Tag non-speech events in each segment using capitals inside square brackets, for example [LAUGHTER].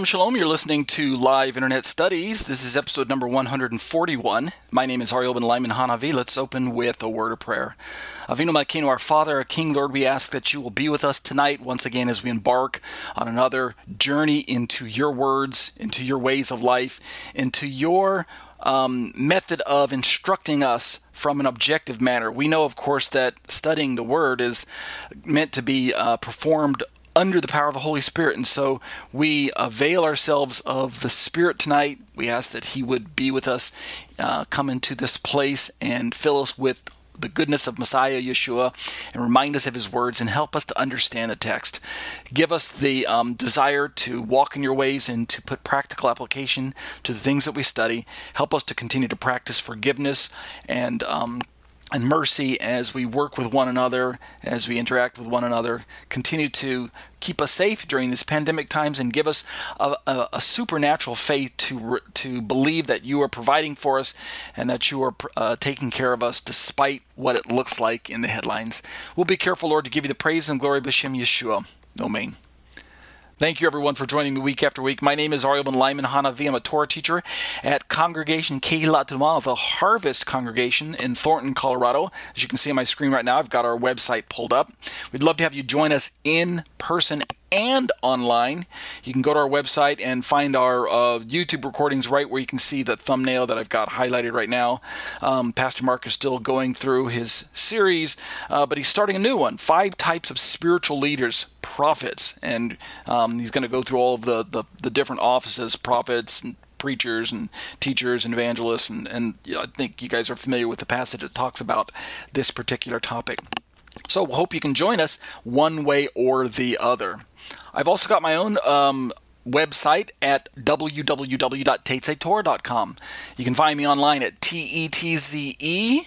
Shalom, shalom. You're listening to Live Internet Studies. This is episode number 141. My name is Ariel ben Lyman Hanavi. Let's open with a word of prayer. Avinu Malkeinu, our Father, our King, Lord, we ask that you will be with us tonight once again as we embark on another journey into your words, into your ways of life, into your um, method of instructing us from an objective manner. We know, of course, that studying the Word is meant to be uh, performed under the power of the Holy Spirit. And so we avail ourselves of the Spirit tonight. We ask that He would be with us, uh, come into this place, and fill us with the goodness of Messiah Yeshua and remind us of his words and help us to understand the text. Give us the um, desire to walk in your ways and to put practical application to the things that we study. Help us to continue to practice forgiveness and um, and mercy as we work with one another, as we interact with one another. Continue to keep us safe during these pandemic times and give us a, a, a supernatural faith to to believe that you are providing for us and that you are uh, taking care of us despite what it looks like in the headlines. We'll be careful, Lord, to give you the praise and glory, B'Shem Yeshua. Amen. Thank you, everyone, for joining me week after week. My name is Ariel Ben Lyman Hanavi. I'm a Torah teacher at Congregation Kehilat Tumah, the Harvest Congregation in Thornton, Colorado. As you can see on my screen right now, I've got our website pulled up. We'd love to have you join us in person and online. You can go to our website and find our uh, YouTube recordings right where you can see the thumbnail that I've got highlighted right now. Um, Pastor Mark is still going through his series, uh, but he's starting a new one Five Types of Spiritual Leaders, Prophets. And um, he's going to go through all of the, the, the different offices, prophets, and preachers and teachers and evangelists, and, and I think you guys are familiar with the passage that talks about this particular topic. So, hope you can join us one way or the other. I've also got my own um, website at www.tetzetorah.com. You can find me online at T E T Z E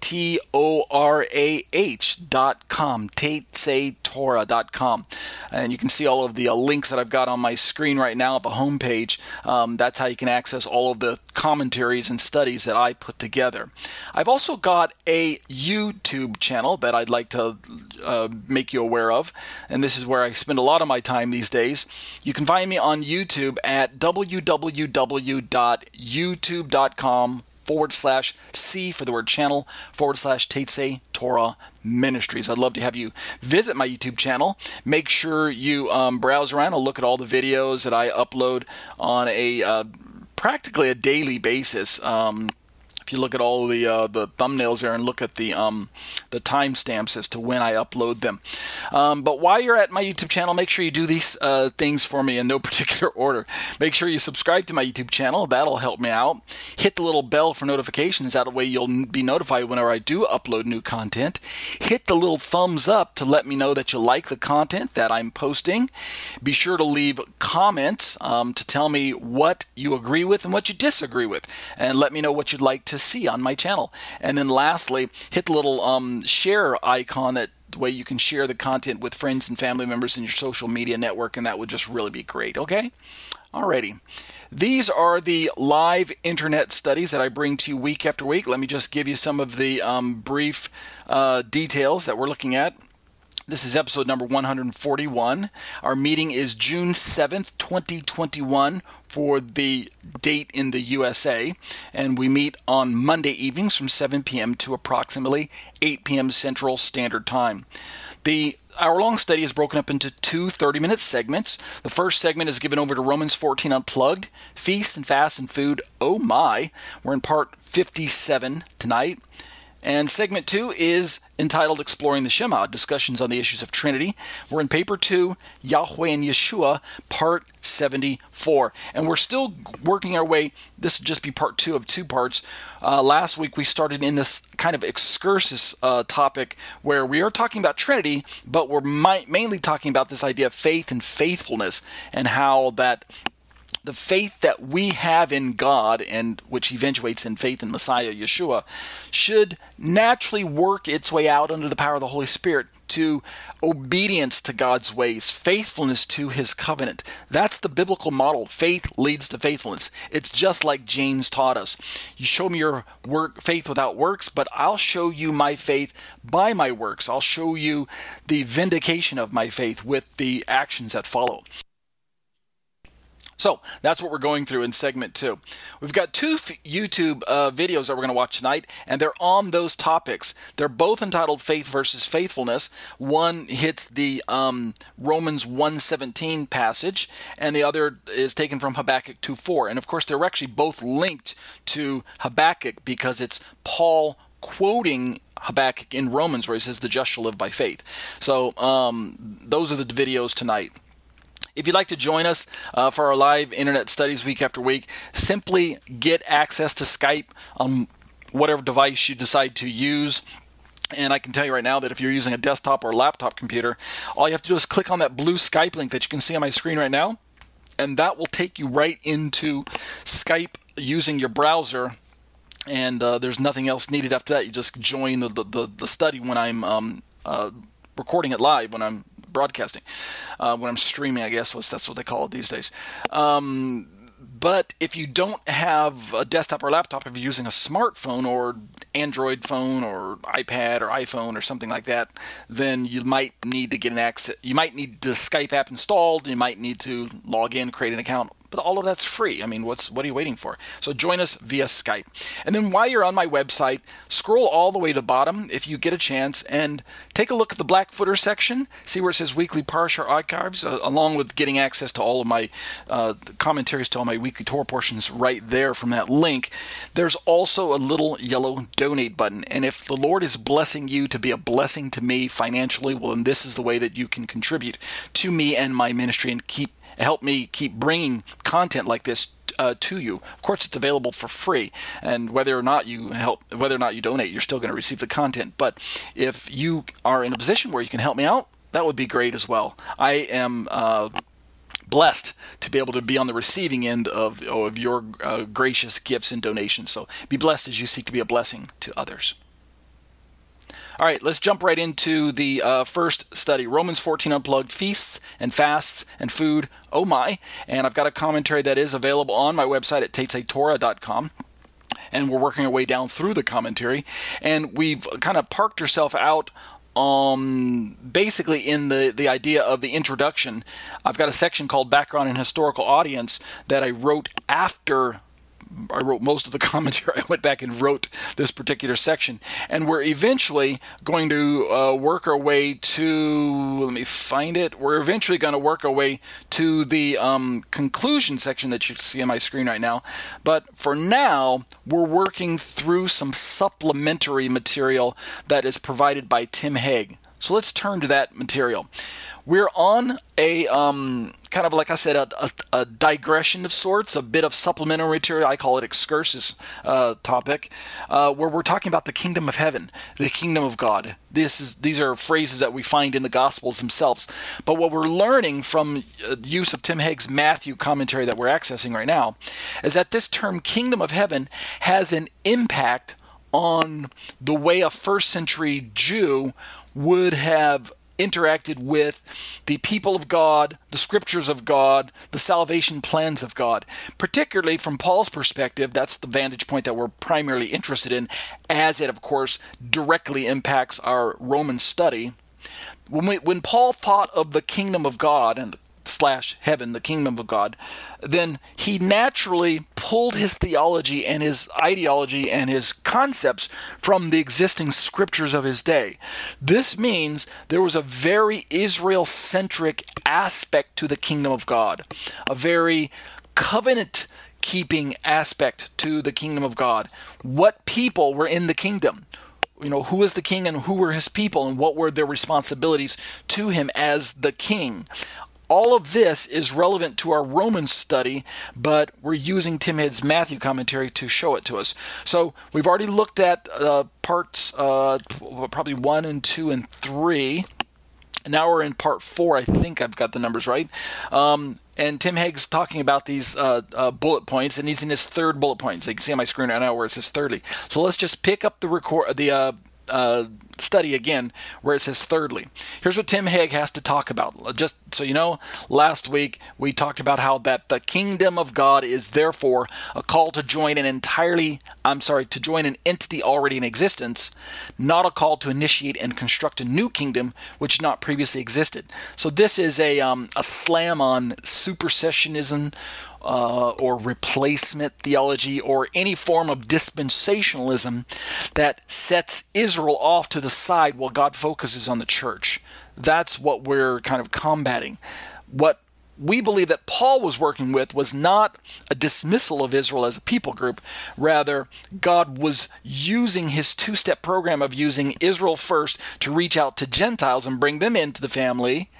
T O R A H dot com, Torah dot com. And you can see all of the uh, links that I've got on my screen right now at the homepage. Um, that's how you can access all of the commentaries and studies that I put together. I've also got a YouTube channel that I'd like to uh, make you aware of, and this is where I spend a lot of my time these days. You can find me on YouTube at www.youtube.com forward slash C for the word channel forward slash Tetze Torah Ministries. I'd love to have you visit my YouTube channel. Make sure you um, browse around and look at all the videos that I upload on a uh, practically a daily basis. Um, if you look at all the uh, the thumbnails there and look at the um, the timestamps as to when I upload them. Um, but while you're at my YouTube channel, make sure you do these uh, things for me in no [LAUGHS] particular order. Make sure you subscribe to my YouTube channel. That'll help me out. Hit the little bell for notifications. That way you'll be notified whenever I do upload new content. Hit the little thumbs up to let me know that you like the content that I'm posting. Be sure to leave comments um, to tell me what you agree with and what you disagree with, and let me know what you'd like to see on my channel. And then lastly, hit the little um, share icon that way you can share the content with friends and family members in your social media network, and that would just really be great. Okay? Alrighty. These are the live internet studies that I bring to you week after week. Let me just give you some of the um, brief uh, details that we're looking at. This is episode number 141. Our meeting is June 7th, 2021, for the date in the USA. And we meet on Monday evenings from 7 p.m. to approximately 8 p.m. Central Standard Time. The hour long study is broken up into two 30 minute segments. The first segment is given over to Romans 14 Unplugged, Feast and Fast and Food. Oh my! We're in part 57 tonight. And segment two is entitled Exploring the Shema Discussions on the Issues of Trinity. We're in paper two, Yahweh and Yeshua, part 74. And we're still working our way, this will just be part two of two parts. Uh, last week we started in this kind of excursus uh, topic where we are talking about Trinity, but we're mi- mainly talking about this idea of faith and faithfulness and how that the faith that we have in God, and which eventuates in faith in Messiah Yeshua, should naturally work its way out under the power of the Holy Spirit to obedience to God's ways, faithfulness to his covenant. That's the biblical model. Faith leads to faithfulness. It's just like James taught us. You show me your work faith without works, but I'll show you my faith by my works. I'll show you the vindication of my faith with the actions that follow. So that's what we're going through in segment two. We've got two YouTube uh, videos that we're going to watch tonight, and they're on those topics. They're both entitled "Faith versus Faithfulness." One hits the um, Romans 1:17 passage, and the other is taken from Habakkuk 2:4. And of course, they're actually both linked to Habakkuk because it's Paul quoting Habakkuk in Romans, where he says, "The just shall live by faith." So um, those are the videos tonight. If you'd like to join us uh, for our live internet studies week after week, simply get access to Skype on whatever device you decide to use. And I can tell you right now that if you're using a desktop or laptop computer, all you have to do is click on that blue Skype link that you can see on my screen right now, and that will take you right into Skype using your browser. And uh, there's nothing else needed after that. You just join the, the, the study when I'm um, uh, recording it live, when I'm broadcasting, uh, when I'm streaming, I guess was that's what they call it these days. Um, but if you don't have a desktop or laptop, if you're using a smartphone or Android phone or iPad or iPhone or something like that, then you might need to get an access. You might need the Skype app installed. You might need to log in, create an account but all of that's free. I mean, what's what are you waiting for? So join us via Skype. And then while you're on my website, scroll all the way to the bottom if you get a chance and take a look at the black footer section. See where it says weekly Parsha archives, uh, along with getting access to all of my uh, commentaries to all my weekly Torah portions right there from that link. There's also a little yellow donate button. And if the Lord is blessing you to be a blessing to me financially, well, then this is the way that you can contribute to me and my ministry and keep help me keep bringing content like this uh, to you. Of course, it's available for free, and whether or not you help, whether or not you donate, you're still going to receive the content. But if you are in a position where you can help me out, that would be great as well. I am. Uh, blessed to be able to be on the receiving end of, of your uh, gracious gifts and donations. So be blessed as you seek to be a blessing to others. All right, let's jump right into the uh, first study Romans 14 Unplugged Feasts and Fasts and Food. Oh my. And I've got a commentary that is available on my website at tetzetorah.com and we're working our way down through the commentary. And we've kind of parked ourselves out um, basically in the, the idea of the introduction. I've got a section called Background and Historical Audience that I wrote after I wrote most of the [LAUGHS] commentary. I went back and wrote this particular section, and we're eventually going to uh, work our way to. Let me find it. We're eventually going to work our way to the um, conclusion section that you see on my screen right now. But for now, we're working through some supplementary material that is provided by Tim Hegg. So let's turn to that material. We're on a um, kind of like I said, a, a, a, digression of sorts, a bit of supplementary material. I call it excursus uh, topic, uh, where we're talking about the kingdom of heaven, the kingdom of God. This is these are phrases that we find in the Gospels themselves. But what we're learning from uh, use of Tim Hegg's Matthew commentary that we're accessing right now is that this term kingdom of heaven has an impact on the way a first century Jew would have interacted with the people of God, the scriptures of God, the salvation plans of God. Particularly from Paul's perspective, that's the vantage point that we're primarily interested in, as it, of course, directly impacts our Roman study. When, we, when Paul thought of the kingdom of God and slash heaven, the kingdom of God, then he naturally pulled his theology and his ideology and his concepts from the existing scriptures of his day. This means there was a very Israel centric aspect to the kingdom of God, a very covenant keeping aspect to the kingdom of God. What people were in the kingdom? you know who was the king and who were his people and what were their responsibilities to him as the king all of this is relevant to our Romans study, but we're using Tim Hegg's Matthew commentary to show it to us. So we've already looked at uh, parts uh, probably one and two and three. Now we're in part four. I think I've got the numbers right. Um, and Tim Hegg's talking about these uh, uh, bullet points, and he's in his third bullet point. So you can see on my screen right now where it says thirdly. So let's just pick up the record the uh, uh, study again where it says thirdly. Here's what Tim Hegg has to talk about. Just so you know, last week we talked about how that the kingdom of God is therefore a call to join an entirely, I'm sorry, to join an entity already in existence, not a call to initiate and construct a new kingdom which not previously existed. So this is a, um, a slam on supersessionism uh, or replacement theology or any form of dispensationalism that sets Israel off to the side while God focuses on the church. That's what we're kind of combating. What we believe that Paul was working with was not a dismissal of Israel as a people group. Rather, God was using his two step program of using Israel first to reach out to Gentiles and bring them into the family.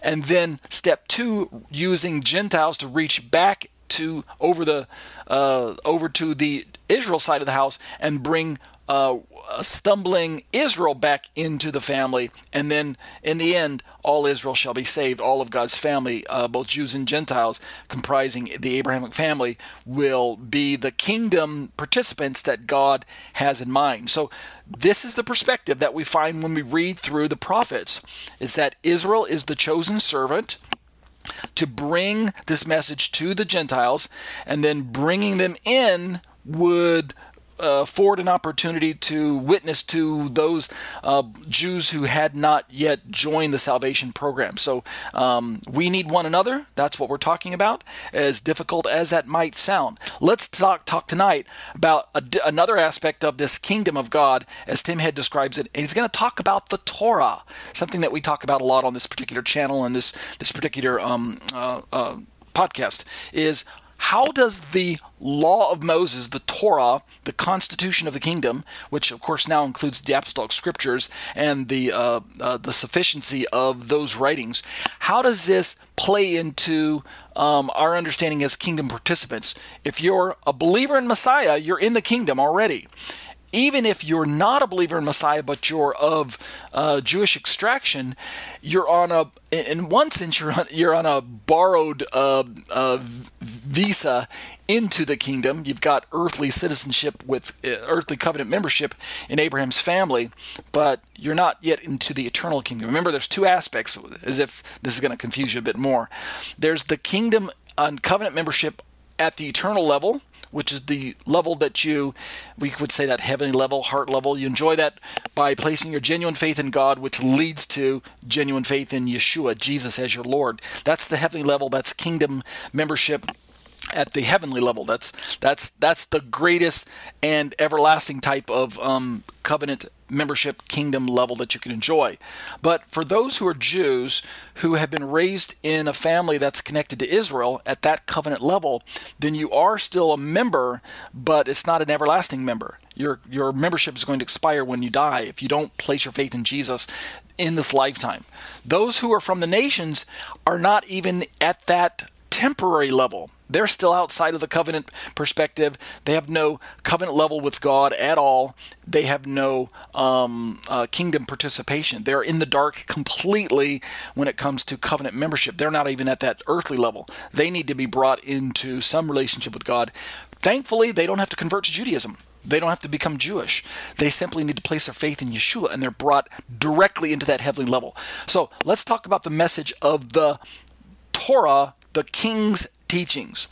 And then step two, using Gentiles to reach back to over the uh, over to the Israel side of the house and bring uh, stumbling Israel back into the family, and then in the end, all Israel shall be saved. All of God's family, uh, both Jews and Gentiles, comprising the Abrahamic family, will be the kingdom participants that God has in mind. So, this is the perspective that we find when we read through the prophets: is that Israel is the chosen servant to bring this message to the Gentiles, and then bringing them in would afford an opportunity to witness to those uh, Jews who had not yet joined the salvation program. So um, we need one another. That's what we're talking about, as difficult as that might sound. Let's talk, talk tonight about a, another aspect of this kingdom of God, as Tim Hegg describes it. And he's going to talk about the Torah, something that we talk about a lot on this particular channel and this, this particular um, uh, uh podcast, is how does the law of Moses, the Torah, the constitution of the kingdom, which of course now includes the apostolic scriptures and the uh, uh, the sufficiency of those writings, how does this play into um, our understanding as kingdom participants? If you're a believer in Messiah, you're in the kingdom already even if you're not a believer in Messiah, but you're of uh, Jewish extraction, you're on a, in one sense, you're on, you're on a borrowed uh, uh, visa into the kingdom. You've got earthly citizenship with uh, earthly covenant membership in Abraham's family, but you're not yet into the eternal kingdom. Remember, there's two aspects, as if this is going to confuse you a bit more. There's the kingdom and covenant membership at the eternal level which is the level that you, we would say that heavenly level, heart level. You enjoy that by placing your genuine faith in God, which leads to genuine faith in Yeshua, Jesus as your Lord. That's the heavenly level. That's kingdom membership at the heavenly level. That's that's that's the greatest and everlasting type of um, covenant membership kingdom level that you can enjoy. But for those who are Jews who have been raised in a family that's connected to Israel at that covenant level, then you are still a member, but it's not an everlasting member. Your your membership is going to expire when you die if you don't place your faith in Jesus in this lifetime. Those who are from the nations are not even at that temporary level. They're still outside of the covenant perspective. They have no covenant level with God at all. They have no um, uh, kingdom participation. They're in the dark completely when it comes to covenant membership. They're not even at that earthly level. They need to be brought into some relationship with God. Thankfully, they don't have to convert to Judaism. They don't have to become Jewish. They simply need to place their faith in Yeshua and they're brought directly into that heavenly level. So let's talk about the message of the Torah, the king's teachings.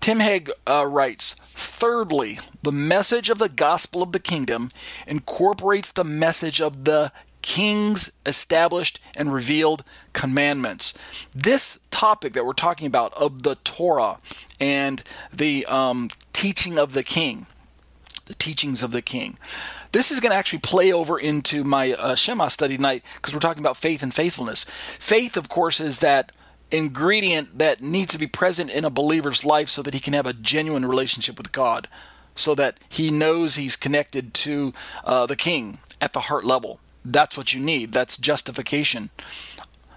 Tim Hegg uh, writes Thirdly, the message of the gospel of the kingdom incorporates the message of the king's established and revealed commandments. This topic that we're talking about of the Torah and the um, teaching of the king, the teachings of the king. This is going to actually play over into my uh, Shema study tonight because we're talking about faith and faithfulness. Faith, of course, is that ingredient that needs to be present in a believer's life so that he can have a genuine relationship with God, so that he knows he's connected to uh, the King at the heart level. That's what you need. That's justification.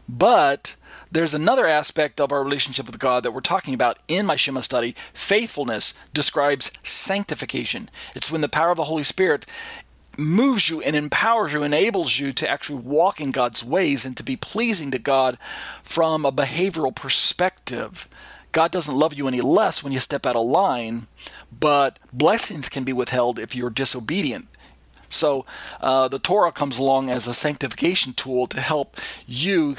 But there's another aspect of our relationship with God that we're talking about in my Shema study. Faithfulness describes sanctification. It's when the power of the Holy Spirit moves you and empowers you, enables you to actually walk in God's ways and to be pleasing to God from a behavioral perspective. God doesn't love you any less when you step out of line, but blessings can be withheld if you're disobedient. So uh, the Torah comes along as a sanctification tool to help you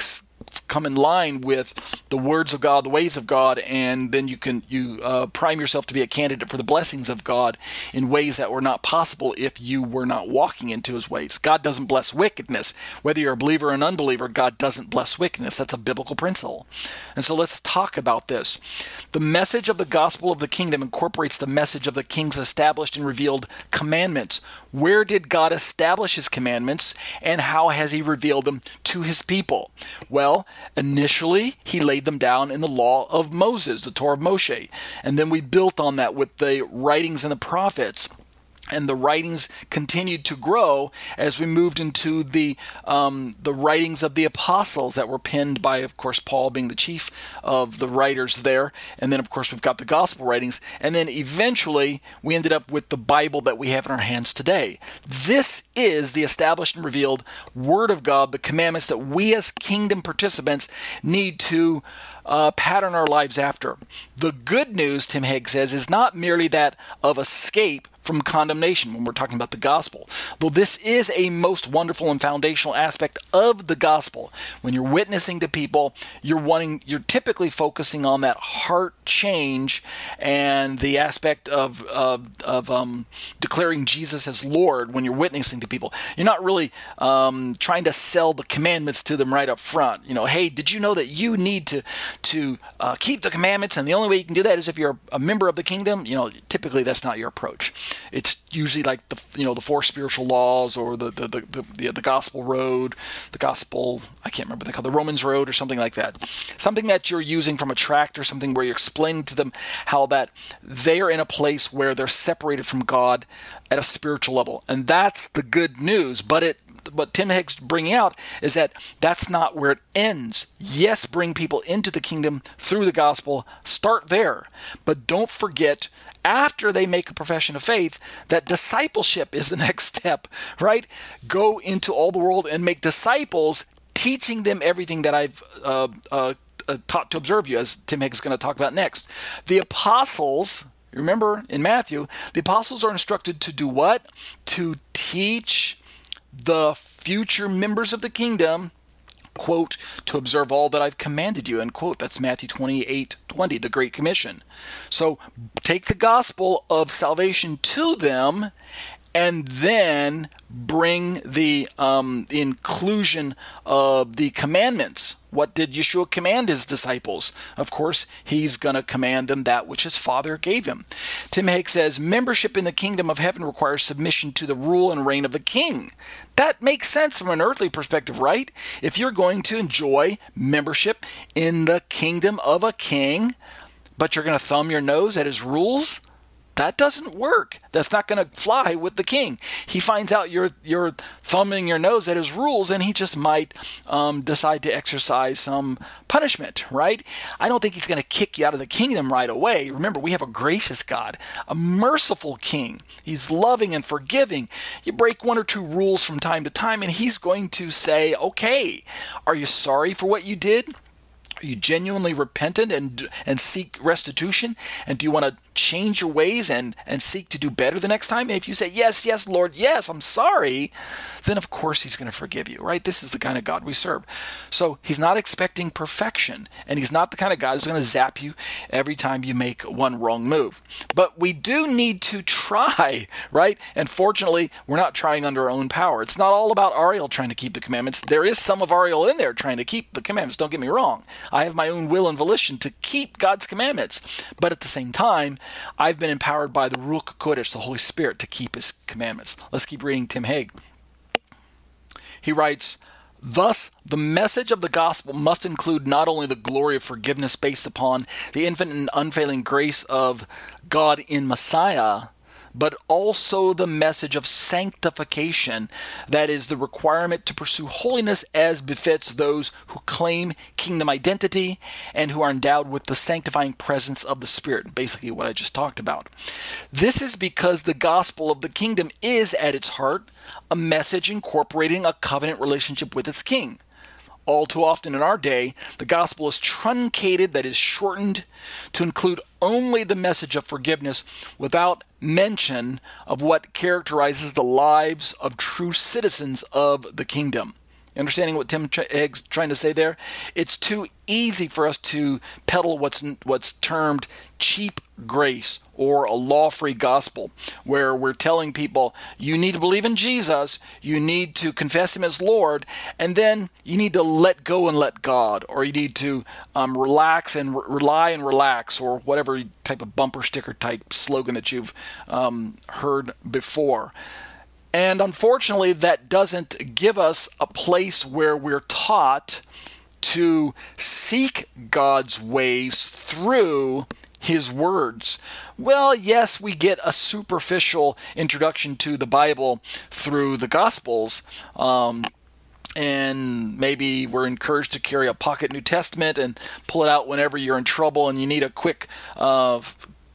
come in line with the words of God, the ways of God, and then you can you uh, prime yourself to be a candidate for the blessings of God in ways that were not possible if you were not walking into His ways. God doesn't bless wickedness, whether you're a believer or an unbeliever. God doesn't bless wickedness. That's a biblical principle, and so let's talk about this. The message of the gospel of the kingdom incorporates the message of the King's established and revealed commandments. Where did God establish His commandments, and how has He revealed them to His people? Well, initially He laid them down in the law of Moses, the Torah of Moshe. And then we built on that with the writings and the prophets and the writings continued to grow as we moved into the um, the writings of the apostles that were penned by, of course, Paul being the chief of the writers there, and then of course we've got the gospel writings, and then eventually we ended up with the Bible that we have in our hands today. This is the established and revealed Word of God, the commandments that we as kingdom participants need to uh, pattern our lives after. The good news, Tim Hegg says, is not merely that of escape from condemnation when we're talking about the gospel. Though this is a most wonderful and foundational aspect of the gospel. When you're witnessing to people, you're wanting you're typically focusing on that heart change and the aspect of of, of um, declaring Jesus as Lord when you're witnessing to people. You're not really um, trying to sell the commandments to them right up front. You know, hey, did you know that you need to to uh, keep the commandments, and the only way you can do that is if you're a member of the kingdom? You know, typically that's not your approach it's usually like the you know the four spiritual laws or the the, the, the, the gospel road, the gospel I can't remember what they call the Romans road or something like that. Something that you're using from a tract or something where you're explaining to them how that they are in a place where they're separated from God at a spiritual level, and that's the good news. But it what Tim Hegg's bringing out is that that's not where it ends. Yes, bring people into the kingdom through the gospel. Start there, but don't forget after they make a profession of faith that discipleship is the [LAUGHS] next step, right? Go into all the world and make disciples, teaching them everything that I've uh, uh, uh, taught to observe you, as Tim Hegg is going to talk about next. The apostles, remember in Matthew, the apostles are instructed to do what? To teach the future members of the kingdom quote, to observe all that I've commanded you, end quote. That's Matthew 28 20, the Great Commission. So take the gospel of salvation to them and then bring the um, inclusion of the commandments. What did Yeshua command his disciples? Of course, he's going to command them that which his Father gave him. Tim Hegg says membership in the kingdom of heaven requires submission to the rule and reign of the king. That makes sense from an earthly perspective, right? If you're going to enjoy membership in the kingdom of a king, but you're going to thumb your nose at his rules, that doesn't work. That's not going to fly with the king. He finds out you're you're thumbing your nose at his rules, and he just might um, decide to exercise some punishment. Right? I don't think he's going to kick you out of the kingdom right away. Remember, we have a gracious God, a merciful King. He's loving and forgiving. You break one or two rules from time to time, and he's going to say, "Okay, are you sorry for what you did?" Are you genuinely repentant and and seek restitution? And do you want to change your ways and, and seek to do better the next time, if you say, Yes, yes, Lord, yes, I'm sorry, then of course He's going to forgive you, right? This is the kind of God we serve. So He's not expecting perfection, and He's not the kind of God who's going to zap you every time you make one wrong move. But we do need to try, right? And fortunately, we're not trying under our own power. It's not all about Ariel trying to keep the commandments. There is some of Ariel in there trying to keep the commandments, don't get me wrong. I have my own will and volition to keep God's commandments. But at the same time, I've been empowered by the Ruach Kodesh, the Holy Spirit, to keep His commandments. Let's keep reading Tim Hegg. He writes, Thus, the message of the gospel must include not only the glory of forgiveness based upon the infinite and unfailing grace of God in Messiah, but also the message of sanctification, that is, the requirement to pursue holiness as befits those who claim kingdom identity and who are endowed with the sanctifying presence of the Spirit. Basically, what I just talked about. This is because the gospel of the kingdom is, at its heart, a message incorporating a covenant relationship with its king. All too often in our day, the gospel is truncated, that is, shortened, to include only the message of forgiveness without mention of what characterizes the lives of true citizens of the kingdom. Understanding what Tim Hegg's trying to say there? It's too easy for us to peddle what's what's termed cheap grace or a law-free gospel, where we're telling people you need to believe in Jesus, you need to confess Him as Lord, and then you need to let go and let God, or you need to um, relax and re- rely and relax, or whatever type of bumper sticker type slogan that you've um, heard before. And unfortunately, that doesn't give us a place where we're taught to seek God's ways through his words. Well, yes, we get a superficial introduction to the Bible through the Gospels. Um, and maybe we're encouraged to carry a pocket New Testament and pull it out whenever you're in trouble and you need a quick uh,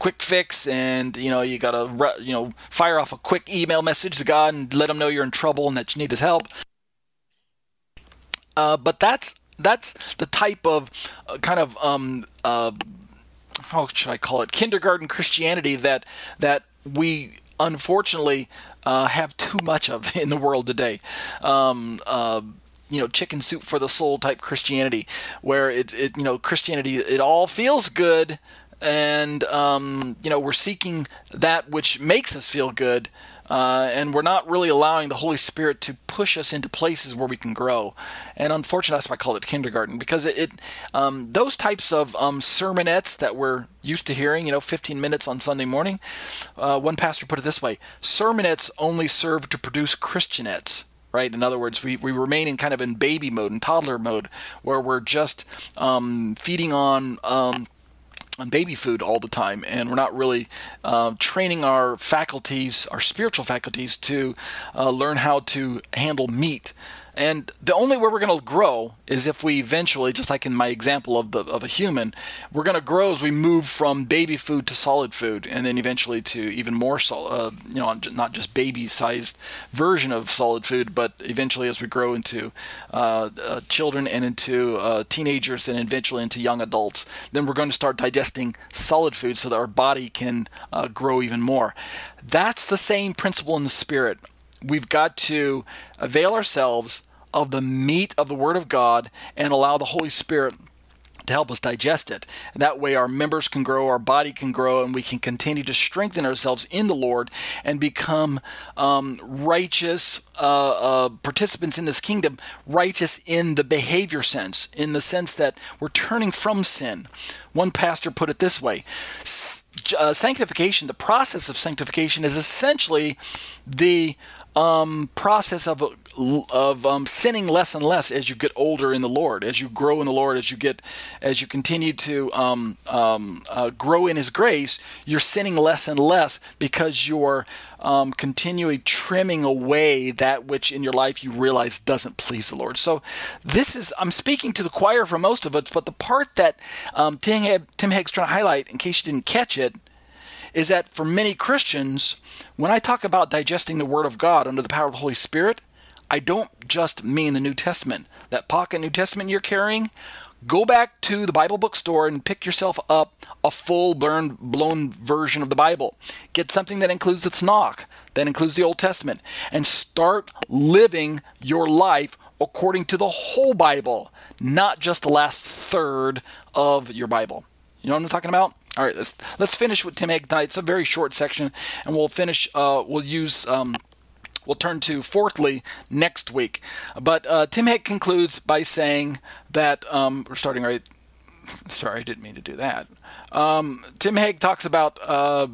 quick fix and you know you got to you know fire off a quick email message to God and let him know you're in trouble and that you need his help. Uh, but that's that's the type of uh, kind of um, uh, how should I call it kindergarten Christianity that that we unfortunately uh, have too much of [LAUGHS] in the world today. Um, uh, you know chicken soup for the soul type Christianity, where it, it you know Christianity it all feels good, and um, you know we're seeking that which makes us feel good uh, and we're not really allowing the Holy Spirit to push us into places where we can grow. And unfortunately, that's why I call it kindergarten because it, it um, those types of um, sermonettes that we're used to hearing, you know, 15 minutes on Sunday morning. Uh, one pastor put it this way: sermonettes only serve to produce Christianettes right? In other words, we, we remain in kind of in baby mode, in toddler mode, where we're just um, feeding on um, baby food all the time, and we're not really uh, training our faculties, our spiritual faculties, to uh, learn how to handle meat and the only way we're going to grow is if we eventually, just like in my example of the of a human, we're going to grow as we move from baby food to solid food, and then eventually to even more solid, uh, you know, not just baby-sized version of solid food, but eventually as we grow into uh, uh, children and into uh, teenagers and eventually into young adults, then we're going to start digesting solid food so that our body can uh, grow even more. That's the same principle in the spirit we've got to avail ourselves of the meat of the Word of God and allow the Holy Spirit to help us digest it. And that way, our members can grow, our body can grow, and we can continue to strengthen ourselves in the Lord and become um, righteous uh, uh, participants in this kingdom, righteous in the behavior sense, in the sense that we're turning from sin. One pastor put it this way uh, Sanctification, the process of sanctification, is essentially the um, process of of um, sinning less and less as you get older in the Lord, as you grow in the Lord, as you get as you continue to um, um, uh, grow in His grace, you're sinning less and less because you're um, continually trimming away that which in your life you realize doesn't please the Lord. So this is I'm speaking to the choir for most of it, but the part that um, Tim, Hegg's trying to highlight, in case you didn't catch it, is that for many Christians, when I talk about digesting the Word of God under the power of the Holy Spirit, I don't just mean the New Testament. That pocket New Testament you're carrying, go back to the Bible bookstore and pick yourself up a full blown, blown version of the Bible. Get something that includes the Tanakh, that includes the Old Testament, and start living your life according to the whole Bible, not just the last third of your Bible. You know what I'm talking about? All right, let's let's finish with Tim tonight. It's a very short section, and we'll finish. Uh, we'll use. Um, we'll turn to fourthly next week. But uh, Tim Hegg concludes by saying that um, we're starting right. [LAUGHS] Sorry, I didn't mean to do that. Um, Tim Hegg talks about. Uh,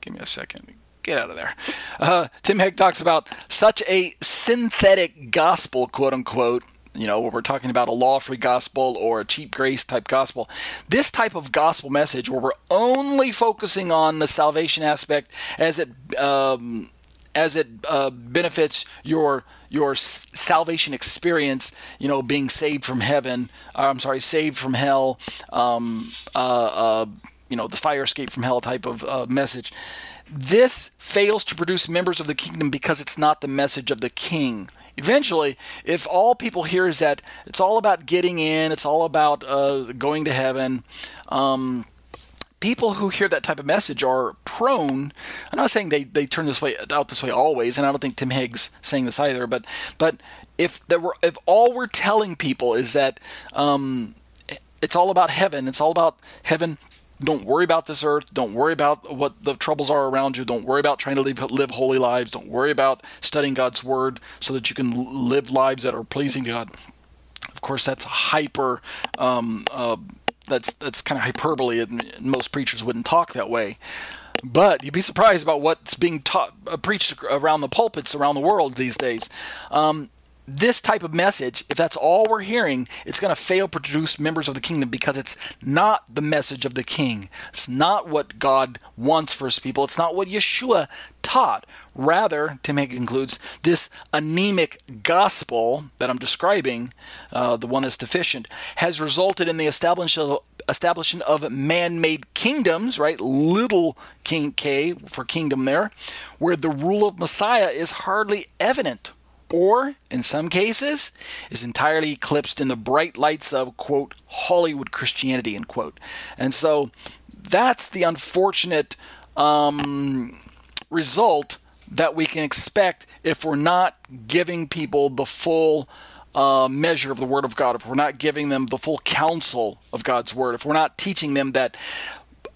give me a second. Get out of there. Uh, Tim Hegg talks about such a synthetic gospel, quote unquote, you know, we're talking about a law free gospel or a cheap grace type gospel, this type of gospel message where we're only focusing on the salvation aspect as it um, as it uh, benefits your your salvation experience, you know, being saved from heaven. Uh, I'm sorry, saved from hell. Um, uh, uh, you know, the fire escape from hell type of uh, message. This fails to produce members of the kingdom because it's not the message of the king eventually, if all people hear is that it's all about getting in, it's all about uh, going to heaven, um, people who hear that type of message are prone. I'm not saying they, they turn this way out this way always, and I don't think Tim Hegg's saying this either. But but if there were if all we're telling people is that um, it's all about heaven, it's all about heaven don't worry about this earth. Don't worry about what the troubles are around you. Don't worry about trying to live, live holy lives. Don't worry about studying God's word so that you can live lives that are pleasing to God. Of course, that's hyper. Um, uh, that's that's kind of hyperbole. And most preachers wouldn't talk that way. But you'd be surprised about what's being taught, uh, preached around the pulpits around the world these days. Um, this type of message, if that's all we're hearing, it's going to fail to produce members of the kingdom because it's not the message of the king. It's not what God wants for his people. It's not what Yeshua taught. Rather, Tim Hegg concludes, this anemic gospel that I'm describing, uh, the one that's deficient, has resulted in the establishment of man-made kingdoms, right? Little king K for kingdom there, where the rule of Messiah is hardly evident or, in some cases, is entirely eclipsed in the bright lights of, quote, Hollywood Christianity, end quote. And so that's the unfortunate um, result that we can expect if we're not giving people the full uh, measure of the Word of God, if we're not giving them the full counsel of God's Word, if we're not teaching them that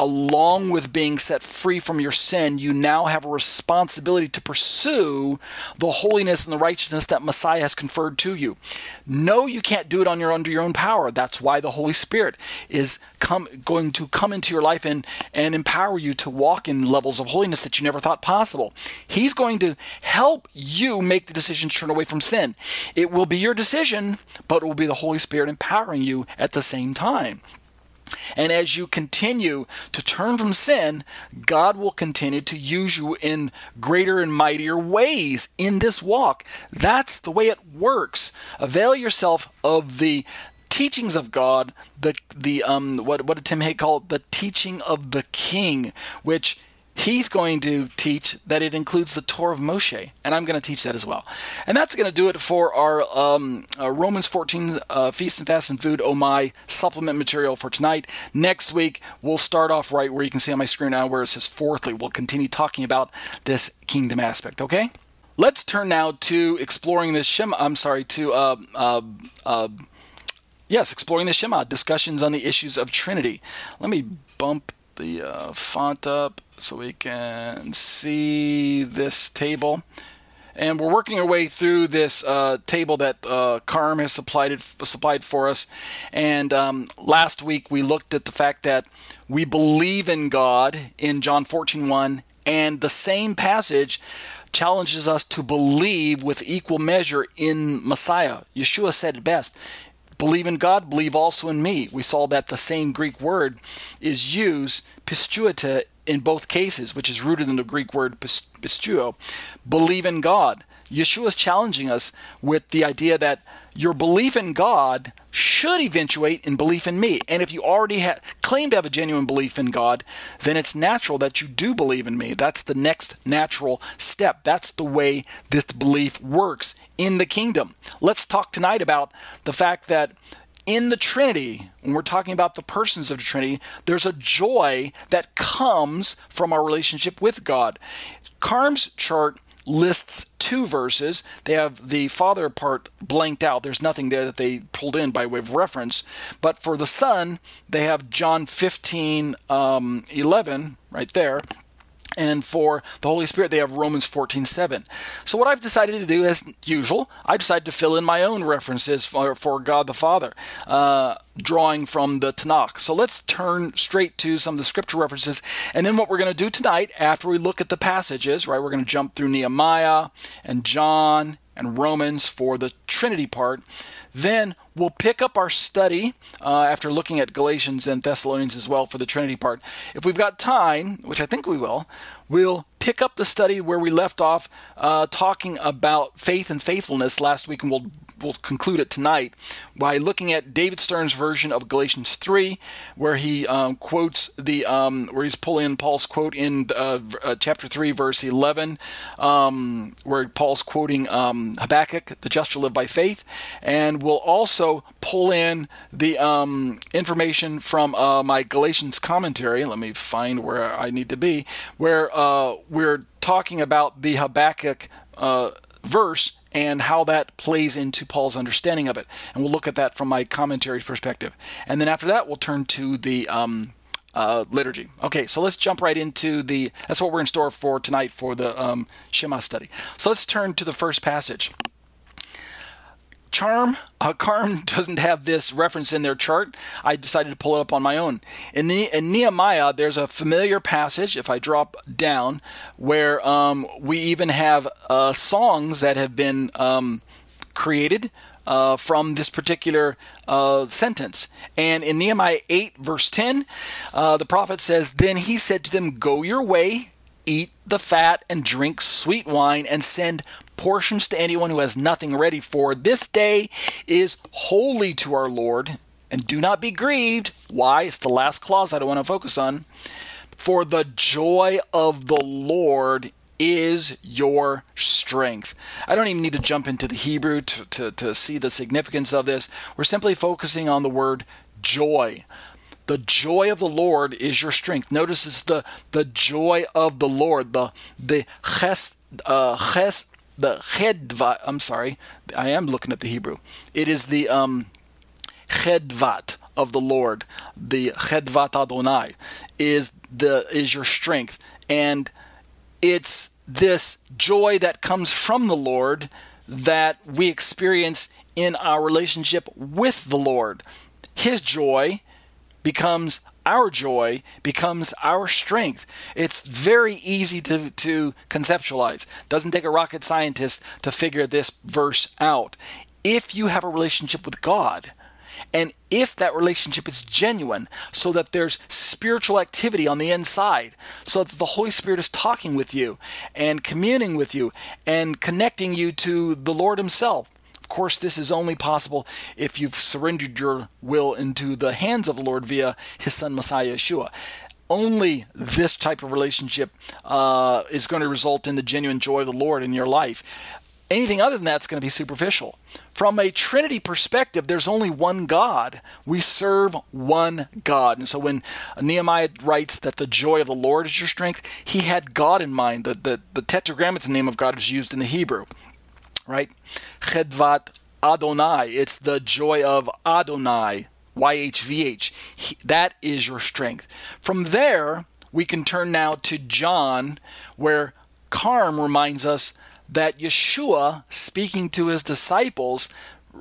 along with being set free from your sin, you now have a responsibility to pursue the holiness and the righteousness that Messiah has conferred to you. No, you can't do it on your under your own power. That's why the Holy Spirit is come going to come into your life and and empower you to walk in levels of holiness that you never thought possible. He's going to help you make the decision to turn away from sin. It will be your decision, but it will be the Holy Spirit empowering you at the same time. And as you continue to turn from sin, God will continue to use you in greater and mightier ways in this walk. That's the way it works. Avail yourself of the teachings of God, the the um what what did Tim Hegg call it? The teaching of the King, which he's going to teach that it includes the Torah of Moshe, and I'm going to teach that as well. And that's going to do it for our um, uh, Romans 14 uh, Feast and Fast and Food, oh my, supplement material for tonight. Next week, we'll start off right where you can see on my screen now where it says fourthly. We'll continue talking about this kingdom aspect, okay? Let's turn now to exploring the Shema. I'm sorry, to uh, uh, uh, yes, exploring the Shema, discussions on the issues of Trinity. Let me bump the uh, font up so we can see this table. And we're working our way through this uh, table that uh, Carm has supplied, supplied for us. And um, last week we looked at the fact that we believe in God in John 14 1, and the same passage challenges us to believe with equal measure in Messiah. Yeshua said it best believe in God, believe also in me. We saw that the same Greek word is used, pisteuete, in both cases, which is rooted in the Greek word pisteuo. Believe in God. Yeshua is challenging us with the idea that your belief in God should eventuate in belief in me. And if you already ha- claim to have a genuine belief in God, then it's natural that you do believe in me. That's the next natural step. That's the way this belief works in the kingdom. Let's talk tonight about the fact that in the Trinity, when we're talking about the persons of the Trinity, there's a joy that comes from our relationship with God. Carm's chart lists two verses. They have the Father part blanked out. There's nothing there that they pulled in by way of reference. But for the Son, they have John 15, um, 11 right there. And for the Holy Spirit, they have Romans 14 7. So, what I've decided to do, as usual, I decided to fill in my own references for, for God the Father, uh, drawing from the Tanakh. So, let's turn straight to some of the scripture references. And then, what we're going to do tonight, after we look at the passages, right, we're going to jump through Nehemiah and John and Romans for the Trinity part. Then we'll pick up our study uh, after looking at Galatians and Thessalonians as well for the Trinity part. If we've got time, which I think we will, we'll pick up the study where we left off uh, talking about faith and faithfulness last week, and we'll we'll conclude it tonight by looking at David Stern's version of Galatians 3, where he um, quotes the um, where he's pulling Paul's quote in uh, uh, chapter 3, verse 11, um, where Paul's quoting um, Habakkuk, "The just shall live by faith," and we'll also pull in the um, information from uh, my Galatians commentary. Let me find where I need to be, where uh, we're talking about the Habakkuk uh, verse and how that plays into Paul's understanding of it. And we'll look at that from my commentary perspective. And then after that, we'll turn to the um, uh, liturgy. Okay, so let's jump right into the. That's what we're in store for tonight for the um, Shema study. So let's turn to the first passage. Charm, uh, Carm [LAUGHS] doesn't have this reference in their chart. I decided to pull it up on my own. In, the, in Nehemiah, there's a familiar passage, if I drop down, where um, we even have uh, songs that have been um, created uh, from this particular uh, sentence. And in Nehemiah 8, verse 10, uh, the prophet says, Then he said to them, Go your way, eat the fat, and drink sweet wine, and send portions to anyone who has nothing ready for. This day is holy to our Lord, and do not be grieved. Why? It's the last clause I don't want to focus on. For the joy of the Lord is your strength. I don't even need to jump into the Hebrew to, to, to see the significance of this. We're simply focusing on the word joy. The joy of the Lord is your strength. Notice it's the, the joy of the Lord, the the ches, uh, ches the chedvat. I'm sorry, I am looking at the Hebrew. It is the um, chedvat of the Lord. The chedvat Adonai is the is your strength, and it's this joy that comes from the Lord that we experience in our relationship with the Lord. His joy becomes our joy becomes our strength. It's very easy to, to conceptualize. Doesn't take a rocket scientist to figure this verse out. If you have a relationship with God, and if that relationship is genuine, so that there's spiritual activity on the inside, so that the Holy Spirit is talking with you and communing with you and connecting you to the Lord Himself, course, this is only possible if you've surrendered your will into the hands of the Lord via His Son Messiah Yeshua. Only this type of relationship uh, is going to result in the genuine joy of the Lord in your life. Anything other than that is going to be superficial. From a Trinity perspective, there's only one God. We serve one God. And so when Nehemiah writes that the joy of the Lord is your strength, he had God in mind. The, the, the tetragrammaton name of God is used in the Hebrew right? Chedvat Adonai. It's the joy of Adonai. YHVH. That is your strength. From there, we can turn now to John, where Carm reminds us that Yeshua, speaking to his disciples,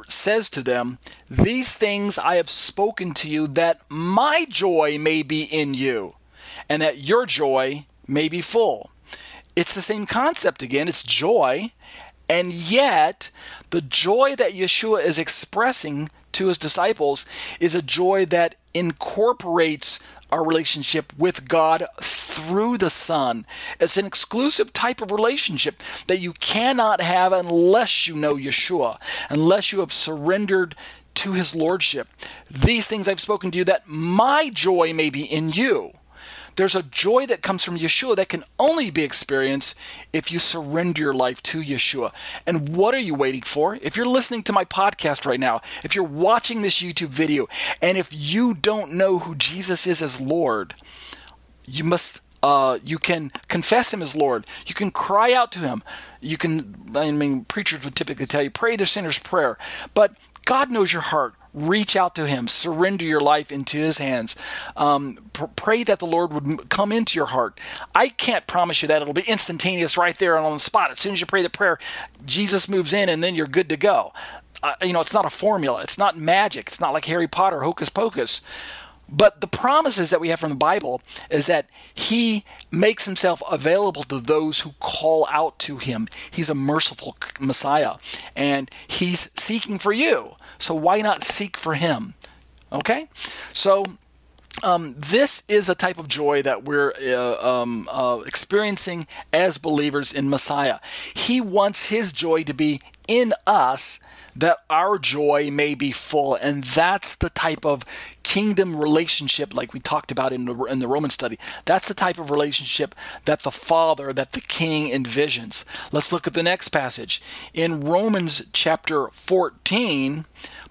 says to them, These things I have spoken to you, that my joy may be in you, and that your joy may be full. It's the same concept again. It's joy, and yet, the joy that Yeshua is expressing to his disciples is a joy that incorporates our relationship with God through the Son. It's an exclusive type of relationship that you cannot have unless you know Yeshua, unless you have surrendered to his lordship. These things I've spoken to you that my joy may be in you there's a joy that comes from Yeshua that can only be experienced if you surrender your life to Yeshua. And what are you waiting for? If you're listening to my podcast right now, if you're watching this YouTube video, and if you don't know who Jesus is as Lord, you must uh, you can confess him as Lord. You can cry out to him. You can, I mean, preachers would typically tell you, pray the sinner's prayer. But God knows your heart. Reach out to Him. Surrender your life into His hands. Um, pr- pray that the Lord would come into your heart. I can't promise you that it'll be instantaneous right there and on the spot. As soon as you pray the prayer, Jesus moves in and then you're good to go. Uh, you know, it's not a formula. It's not magic. It's not like Harry Potter, hocus pocus. But the promises that we have from the Bible is that he makes himself available to those who call out to him. He's a merciful Messiah and he's seeking for you. So why not seek for him? Okay? So um, this is a type of joy that we're uh, um, uh, experiencing as believers in Messiah. He wants his joy to be in us that our joy may be full. And that's the type of kingdom relationship, like we talked about in the, in the Roman study. That's the type of relationship that the Father, that the King envisions. Let's look at the next passage. In Romans chapter 14,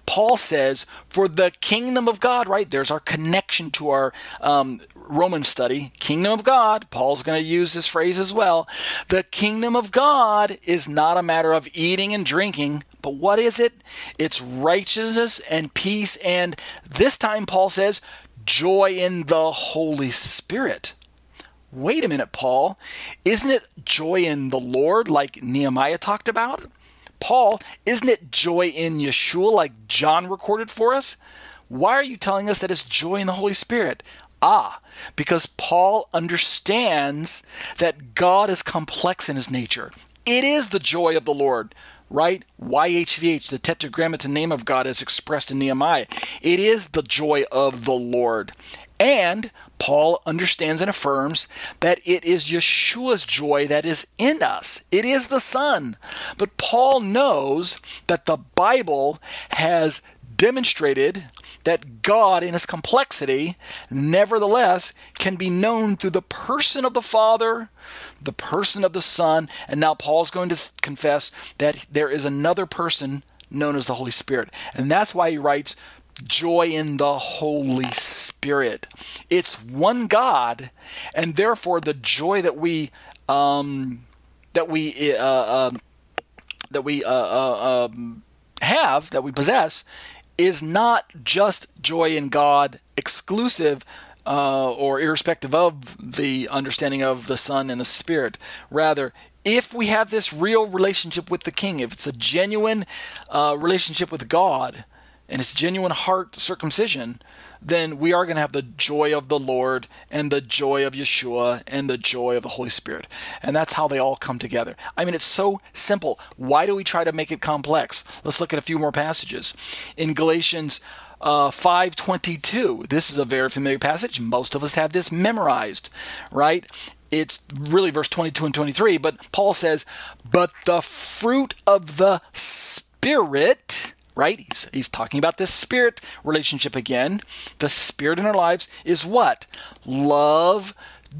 Paul says, for the kingdom of God, right? There's our connection to our um, Roman study. Kingdom of God, Paul's going to use this phrase as well. The kingdom of God is not a matter of eating and drinking, but what is it? It's righteousness and peace, and this time Paul says, joy in the Holy Spirit. Wait a minute, Paul. Isn't it joy in the Lord like Nehemiah talked about? Paul, isn't it joy in Yeshua like John recorded for us? Why are you telling us that it's joy in the Holy Spirit? Ah, because Paul understands that God is complex in his nature. It is the joy of the Lord, right? YHVH, the tetragrammaton name of God as expressed in Nehemiah. It is the joy of the Lord. And Paul understands and affirms that it is Yeshua's joy that is in us. It is the Son. But Paul knows that the Bible has demonstrated that God, in his complexity, nevertheless can be known through the person of the Father, the person of the Son, and now Paul's going to confess that there is another person known as the Holy Spirit. And that's why he writes, joy in the Holy Spirit. It's one God, and therefore the joy that we um, that we uh, uh, that we uh, uh, um, have that we possess is not just joy in God exclusive. Uh, or irrespective of the understanding of the Son and the Spirit. Rather, if we have this real relationship with the King, if it's a genuine uh, relationship with God, and it's genuine heart circumcision, then we are going to have the joy of the Lord and the joy of Yeshua and the joy of the Holy Spirit. And that's how they all come together. I mean, it's so simple. Why do we try to make it complex? Let's look at a few more passages. In Galatians uh, 522, this is a very familiar passage. Most of us have this memorized, right? It's really verse 22 and 23, but Paul says, But the fruit of the Spirit right? He's, he's talking about this spirit relationship again. The spirit in our lives is what? Love,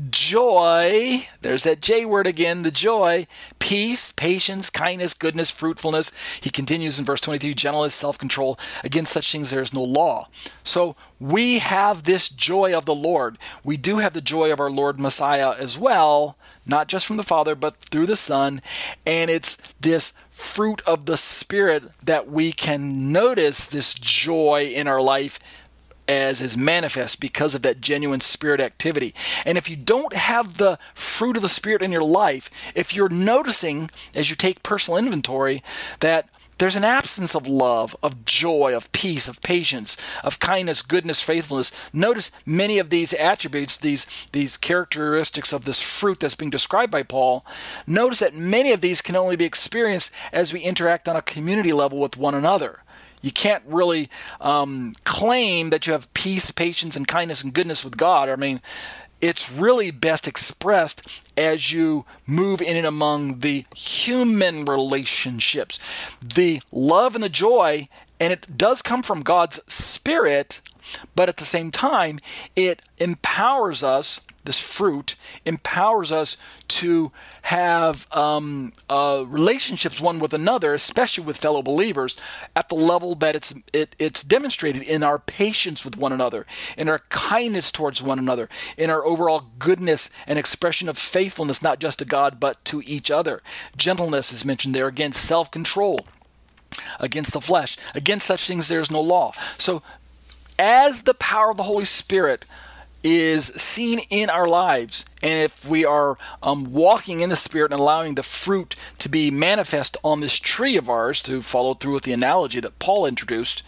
joy, there's that J word again, the joy, peace, patience, kindness, goodness, fruitfulness. He continues in verse 23 gentleness, self control. Against such things there is no law. So we have this joy of the Lord. We do have the joy of our Lord Messiah as well, not just from the Father, but through the Son. And it's this fruit of the Spirit that we can notice this joy in our life as is manifest because of that genuine spirit activity. And if you don't have the fruit of the Spirit in your life, if you're noticing as you take personal inventory that there's an absence of love, of joy, of peace, of patience, of kindness, goodness, faithfulness. Notice many of these attributes, these, these characteristics of this fruit that's being described by Paul. Notice that many of these can only be experienced as we interact on a community level with one another. You can't really um, claim that you have peace, patience, and kindness and goodness with God. I mean, it's really best expressed as you move in and among the human relationships. The love and the joy, and it does come from God's Spirit, but at the same time, it empowers us this fruit, empowers us to have um, uh, relationships one with another, especially with fellow believers, at the level that it's it, it's demonstrated in our patience with one another, in our kindness towards one another, in our overall goodness and expression of faithfulness, not just to God but to each other. Gentleness is mentioned there again, self-control against the flesh. Against such things there is no law. So, as the power of the Holy Spirit is seen in our lives, and if we are um, walking in the Spirit and allowing the fruit to be manifest on this tree of ours, to follow through with the analogy that Paul introduced,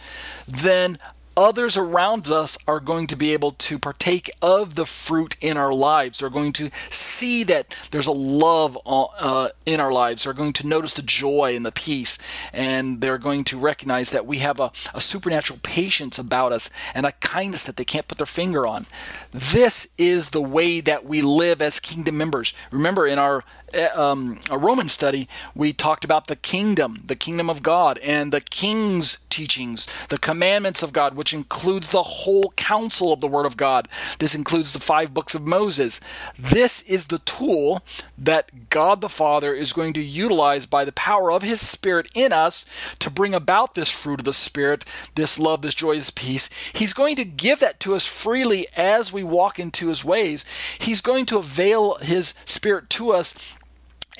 then others around us are going to be able to partake of the fruit in our lives. They're going to see that there's a love uh, in our lives. They're going to notice the joy and the peace. And they're going to recognize that we have a, a supernatural patience about us and a kindness that they can't put their finger on. This is the way that we live as kingdom members. Remember, in our uh, um, a Roman study, we talked about the kingdom, the kingdom of God, and the king's teachings, the commandments of God, which includes the whole counsel of the Word of God. This includes the five books of Moses. This is the tool that God the Father is going to utilize by the power of His Spirit in us to bring about this fruit of the Spirit, this love, this joy, this peace. He's going to give that to us freely as we walk into His ways. He's going to avail His Spirit to us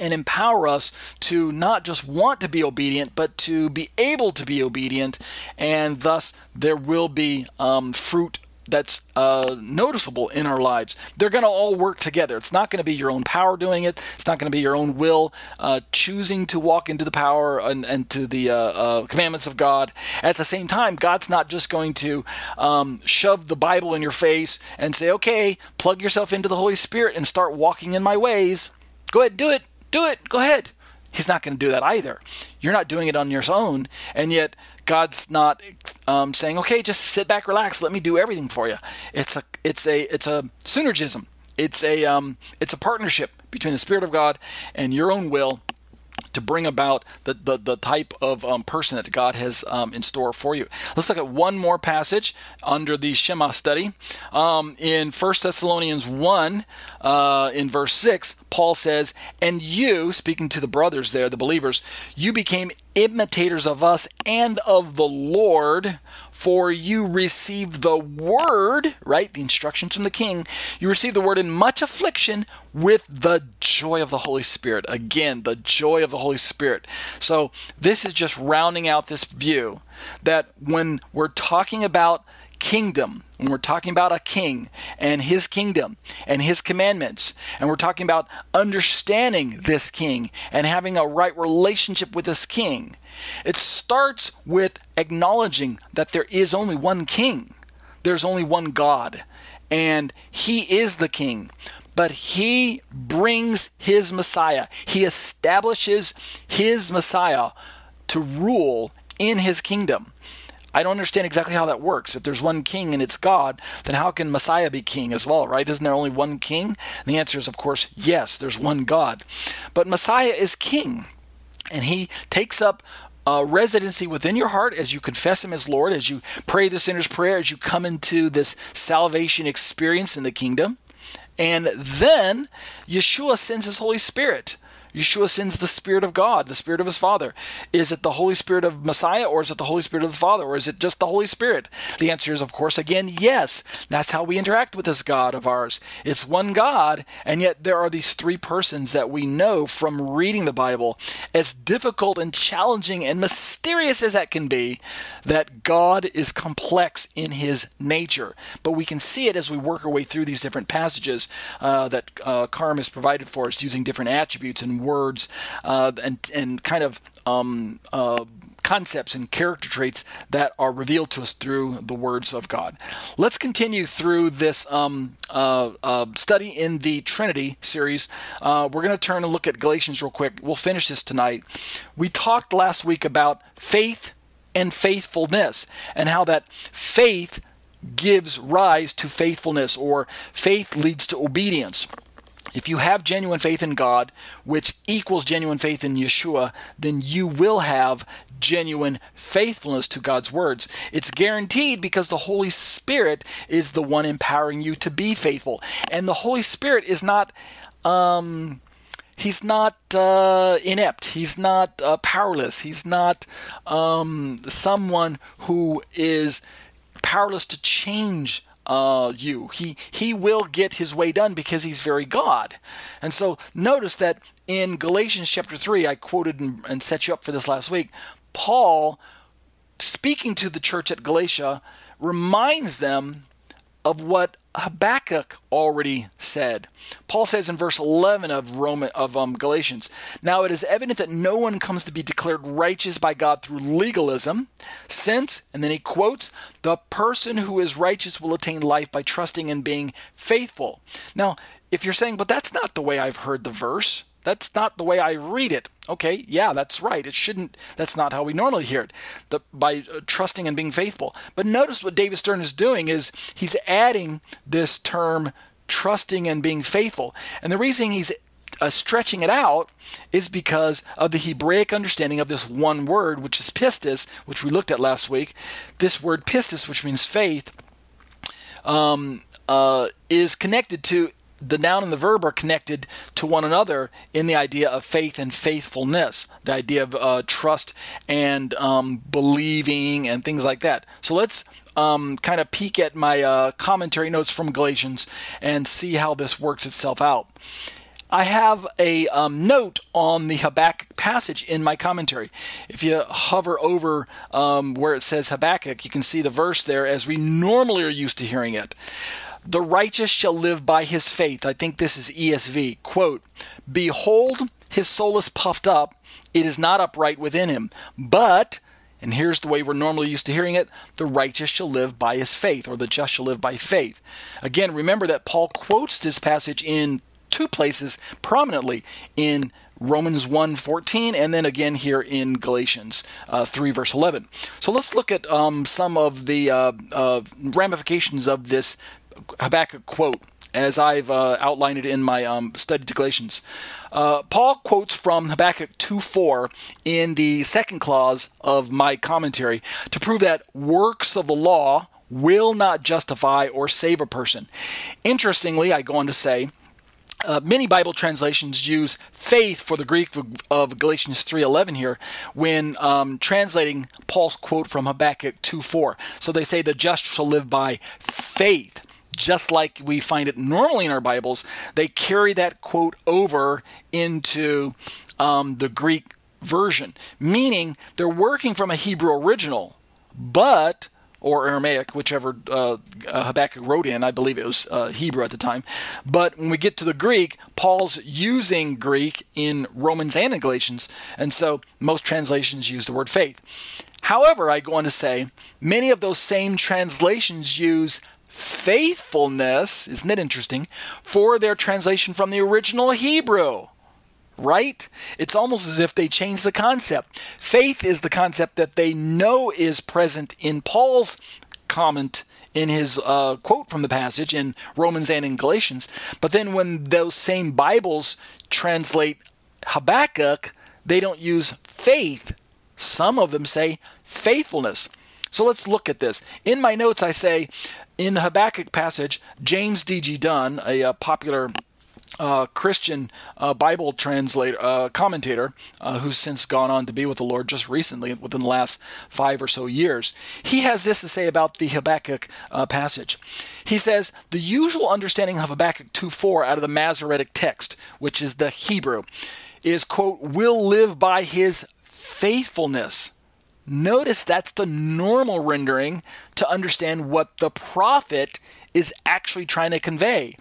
and empower us to not just want to be obedient, but to be able to be obedient, and thus there will be um, fruit that's uh, noticeable in our lives. They're going to all work together. It's not going to be your own power doing it. It's not going to be your own will uh, choosing to walk into the power and, and to the uh, uh commandments of God. At the same time, God's not just going to um, shove the Bible in your face and say, okay, plug yourself into the Holy Spirit and start walking in my ways. Go ahead, do it do it. Go ahead. He's not going to do that either. You're not doing it on your own, and yet God's not um, saying, "Okay, just sit back, relax, let me do everything for you." It's a it's a it's a synergism. It's a um, it's a partnership between the Spirit of God and your own will to bring about the, the, the type of um, person that God has um, in store for you. Let's look at one more passage under the Shema study. Um, in 1 Thessalonians 1, uh, in verse 6, Paul says, And you, speaking to the brothers there, the believers, you became imitators of us and of the Lord, for you received the word, right? The instructions from the king. You received the word in much affliction with the joy of the Holy Spirit. Again, the joy of the Holy Spirit. So, this is just rounding out this view that when we're talking about kingdom, when we're talking about a king and his kingdom and his commandments, and we're talking about understanding this king and having a right relationship with this king, it starts with acknowledging that there is only one king, there's only one God, and he is the king. But he brings his Messiah. He establishes his Messiah to rule in his kingdom. I don't understand exactly how that works. If there's one king and it's God, then how can Messiah be king as well, right? Isn't there only one king? And the answer is, of course, yes, there's one God. But Messiah is king, and he takes up a residency within your heart as you confess him as Lord, as you pray the sinner's prayer, as you come into this salvation experience in the kingdom. And then Yeshua sends his Holy Spirit Yeshua sends the Spirit of God, the Spirit of His Father. Is it the Holy Spirit of Messiah, or is it the Holy Spirit of the Father, or is it just the Holy Spirit? The answer is, of course, again, yes. That's how we interact with this God of ours. It's one God, and yet there are these three persons that we know from reading the Bible, as difficult and challenging and mysterious as that can be, that God is complex in His nature. But we can see it as we work our way through these different passages uh, that uh, Carm has provided for us using different attributes and words uh, and and kind of um, uh, concepts and character traits that are revealed to us through the words of God. Let's continue through this um, uh, uh, study in the Trinity series. Uh, we're going to turn and look at Galatians real quick. We'll finish this tonight. We talked last week about faith and faithfulness and how that faith gives rise to faithfulness or faith leads to obedience. If you have genuine faith in God, which equals genuine faith in Yeshua, then you will have genuine faithfulness to God's words. It's guaranteed because the Holy Spirit is the one empowering you to be faithful. And the Holy Spirit is not. Um, he's not uh, inept. He's not uh, powerless. He's not um, someone who is powerless to change uh, you. He he will get his way done because he's very God. And so notice that in Galatians chapter three, I quoted and, and set you up for this last week. Paul, speaking to the church at Galatia, reminds them of what Habakkuk already said. Paul says in verse 11 of Roman of um, Galatians, "Now it is evident that no one comes to be declared righteous by God through legalism, since and then he quotes, "The person who is righteous will attain life by trusting and being faithful." Now, if you're saying, "But that's not the way I've heard the verse," That's not the way I read it. Okay, yeah, that's right. It shouldn't. That's not how we normally hear it. The, by uh, trusting and being faithful. But notice what David Stern is doing is he's adding this term trusting and being faithful. And the reason he's uh, stretching it out is because of the Hebraic understanding of this one word, which is pistis, which we looked at last week. This word pistis, which means faith, um, uh, is connected to the noun and the verb are connected to one another in the idea of faith and faithfulness, the idea of uh, trust and um, believing and things like that. So let's um, kind of peek at my uh, commentary notes from Galatians and see how this works itself out. I have a um, note on the Habakkuk passage in my commentary. If you hover over um, where it says Habakkuk, you can see the verse there as we normally are used to hearing it. The righteous shall live by his faith. I think this is ESV. Quote, Behold, his soul is puffed up, it is not upright within him. But, and here's the way we're normally used to hearing it the righteous shall live by his faith, or the just shall live by faith. Again, remember that Paul quotes this passage in two places prominently in Romans 1:14, and then again here in Galatians uh, 3 verse 11. So let's look at um, some of the uh, uh, ramifications of this Habakkuk quote as I've uh, outlined it in my um, study to Galatians. Uh, Paul quotes from Habakkuk 2:4 in the second clause of my commentary to prove that works of the law will not justify or save a person. Interestingly, I go on to say uh, many Bible translations use faith for the Greek of, Galatians 3:11 here when um, translating Paul's quote from Habakkuk 2:4. So they say the just shall live by faith just like we find it normally in our Bibles, they carry that quote over into um, the Greek version, meaning they're working from a Hebrew original, but or Aramaic, whichever uh, Habakkuk wrote in. I believe it was uh, Hebrew at the time. But when we get to the Greek, Paul's using Greek in Romans and in Galatians, and so most translations use the word faith. However, I go on to say many of those same translations use faithfulness, isn't it interesting, for their translation from the original Hebrew. Right? It's almost as if they changed the concept. Faith is the concept that they know is present in Paul's comment in his uh, quote from the passage in Romans and in Galatians. But then when those same Bibles translate Habakkuk, they don't use faith. Some of them say faithfulness. So let's look at this. In my notes, I say in the Habakkuk passage, James D.G. Dunn, a, a uh, popular uh, Christian uh, Bible translator, uh, commentator, uh, who's since gone on to be with the Lord just recently, within the last five or so years, he has this to say about the Habakkuk uh, passage. He says, The usual understanding of Habakkuk 2.4 out of the Masoretic text, which is the Hebrew, is, quote, will live by his faithfulness Notice that's the normal rendering to understand what the prophet is actually trying to convey.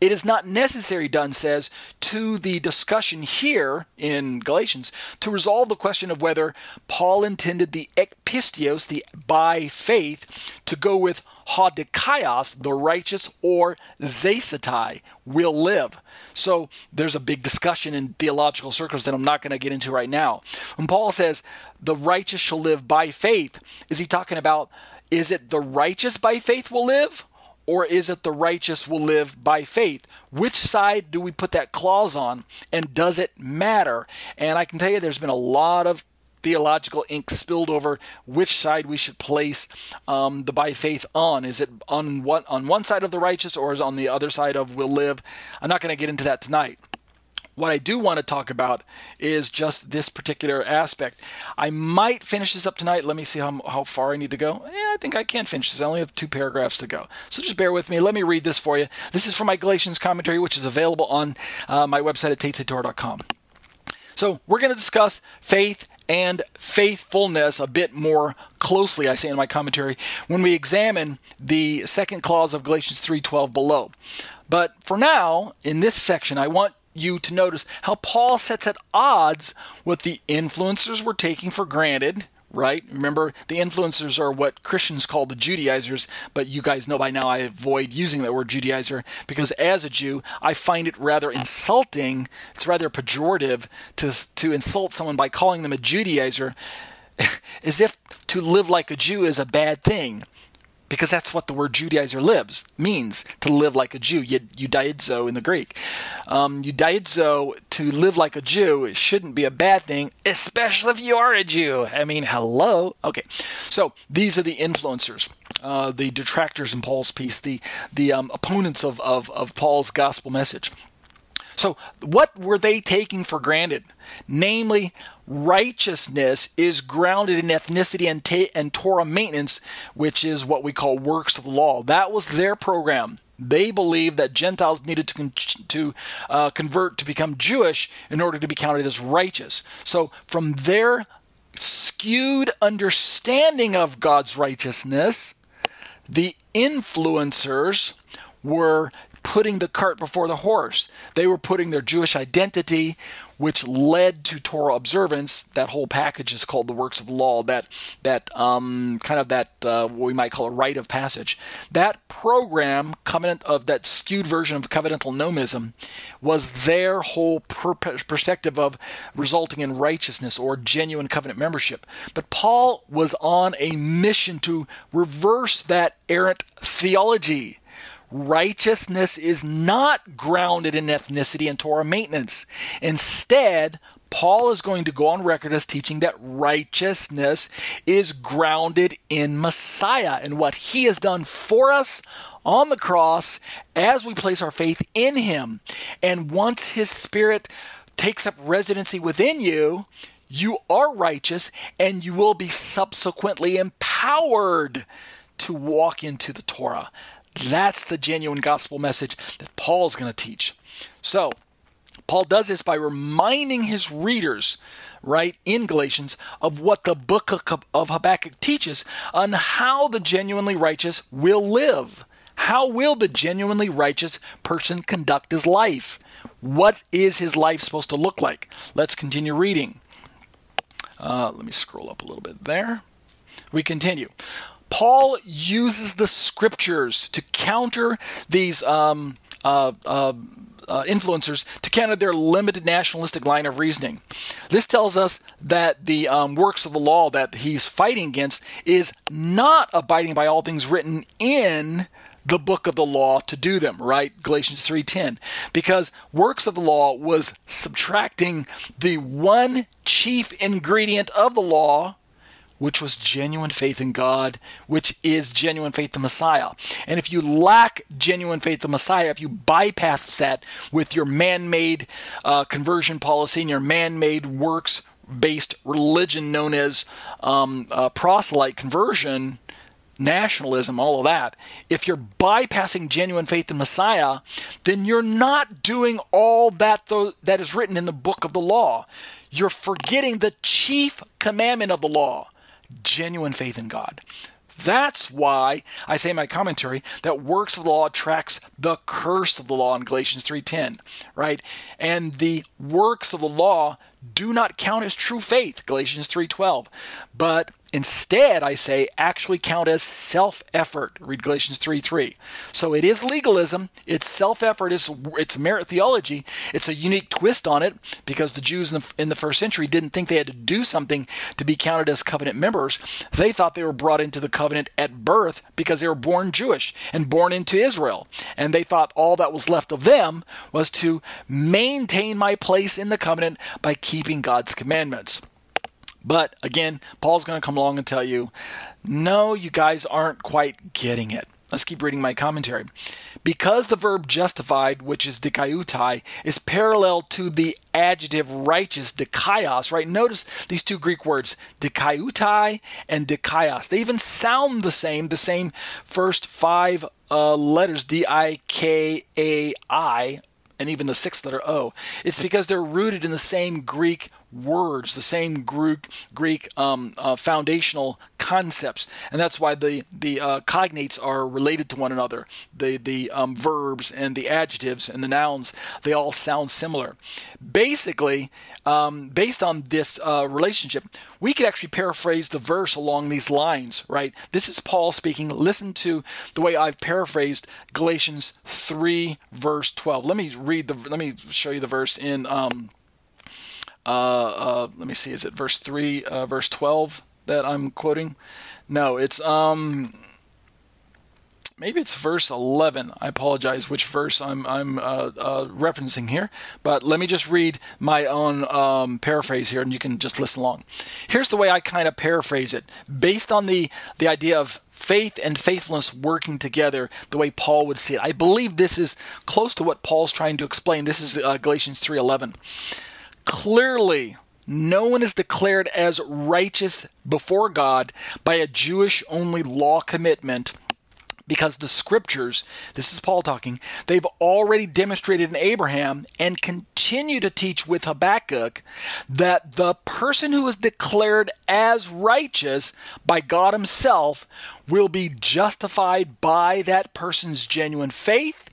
It is not necessary, Dunn says, to the discussion here in Galatians to resolve the question of whether Paul intended the ekpistios, the by faith, to go with hadikaios, the righteous, or zesatai, will live. So there's a big discussion in theological circles that I'm not going to get into right now. When Paul says the righteous shall live by faith, is he talking about is it the righteous by faith will live? Or is it the righteous will live by faith? Which side do we put that clause on? And does it matter? And I can tell you there's been a lot of theological ink spilled over which side we should place um, the by faith on. Is it on what on one side of the righteous or is it on the other side of will live? I'm not going to get into that tonight. What I do want to talk about is just this particular aspect. I might finish this up tonight. Let me see how, how far I need to go. Yeah, I think I can finish this. I only have two paragraphs to go. So just bear with me. Let me read this for you. This is from my Galatians commentary, which is available on uh, my website at tatesatorah.com. So we're going to discuss faith and faithfulness a bit more closely, I say in my commentary, when we examine the second clause of Galatians 3:12 below. But for now, in this section, I want you to notice how Paul sets at odds what the influencers were taking for granted right? Remember, the influencers are what Christians call the Judaizers, but you guys know by now I avoid using that word Judaizer because as a Jew, I find it rather insulting. It's rather pejorative to, to insult someone by calling them a Judaizer [LAUGHS] as if to live like a Jew is a bad thing because that's what the word Judaizer lives means to live like a Jew. Judaizo in the Greek. Um, Judaizo to live like a Jew it shouldn't be a bad thing, especially if you are a Jew. I mean, hello. Okay, so these are the influencers. Uh, the detractors in Paul's piece, the the um, opponents of, of, of Paul's gospel message. So, what were they taking for granted? Namely, righteousness is grounded in ethnicity and, ta- and Torah maintenance, which is what we call works of the law. That was their program. They believed that Gentiles needed to, con- to uh, convert to become Jewish in order to be counted as righteous. So, from their skewed understanding of God's righteousness, the influencers were putting the cart before the horse. They were putting their Jewish identity, which led to Torah observance. That whole package is called the works of the law. That that um, kind of that uh, what we might call a rite of passage. That program, covenant of that skewed version of covenantal nomism, was their whole per- perspective of resulting in righteousness or genuine covenant membership. But Paul was on a mission to reverse that errant theology righteousness is not grounded in ethnicity and Torah maintenance. Instead, Paul is going to go on record as teaching that righteousness is grounded in Messiah and what he has done for us on the cross as we place our faith in him. And once his spirit takes up residency within you, you are righteous and you will be subsequently empowered to walk into the Torah. That's the genuine gospel message that Paul's going to teach. So, Paul does this by reminding his readers, right, in Galatians, of what the book of Habakkuk teaches on how the genuinely righteous will live. How will the genuinely righteous person conduct his life? What is his life supposed to look like? Let's continue reading. Uh, let me scroll up a little bit there. We continue. Paul uses the scriptures to counter these um, uh, uh, uh, influencers to counter their limited nationalistic line of reasoning. This tells us that the um, works of the law that he's fighting against is not abiding by all things written in the book of the law to do them right galatians 3.10 because works of the law was subtracting the one chief ingredient of the law which was genuine faith in God, which is genuine faith in Messiah. And if you lack genuine faith in Messiah, if you bypass that with your man made uh, conversion policy and your man made works based religion known as um, uh, proselyte conversion, nationalism, all of that, if you're bypassing genuine faith in Messiah, then you're not doing all that th- that is written in the book of the law. You're forgetting the chief commandment of the law genuine faith in God. That's why I say in my commentary that works of the law attracts the curse of the law in Galatians 3:10, right? And the works of the law do not count as true faith, Galatians 3:12, but Instead, I say, actually count as self effort. Read Galatians 3 3. So it is legalism, it's self effort, it's, it's merit theology. It's a unique twist on it because the Jews in the, in the first century didn't think they had to do something to be counted as covenant members. They thought they were brought into the covenant at birth because they were born Jewish and born into Israel. And they thought all that was left of them was to maintain my place in the covenant by keeping God's commandments. But again, Paul's going to come along and tell you, no, you guys aren't quite getting it. Let's keep reading my commentary. Because the verb justified, which is dikaiutai, is parallel to the adjective righteous, dikaios, right? Notice these two Greek words, dikaiutai and dikaios. They even sound the same, the same first five uh, letters, D I K A I, and even the sixth letter O. It's because they're rooted in the same Greek words, the same Greek Greek um, uh, foundational concepts, and that's why the the uh, cognates are related to one another. The the um, verbs and the adjectives and the nouns they all sound similar. Basically, um, based on this uh, relationship, we could actually paraphrase the verse along these lines. Right? This is Paul speaking. Listen to the way I've paraphrased Galatians three verse twelve. Let me read the. Let me show you the verse in. Um, uh, uh, let me see, is it verse 3, uh, verse 12 that I'm quoting? No, it's, um, maybe it's verse 11. I apologize which verse I'm, I'm uh, uh, referencing here, but let me just read my own um, paraphrase here and you can just listen along. Here's the way I kind of paraphrase it based on the, the idea of faith and faithfulness working together the way Paul would see it. I believe this is close to what Paul's trying to explain. This is uh, Galatians 3:11. Clearly, no one is declared as righteous before God by a Jewish only law commitment because the scriptures, this is Paul talking, they've already demonstrated in Abraham and continue to teach with Habakkuk that the person who is declared as righteous by God Himself will be justified by that person's genuine faith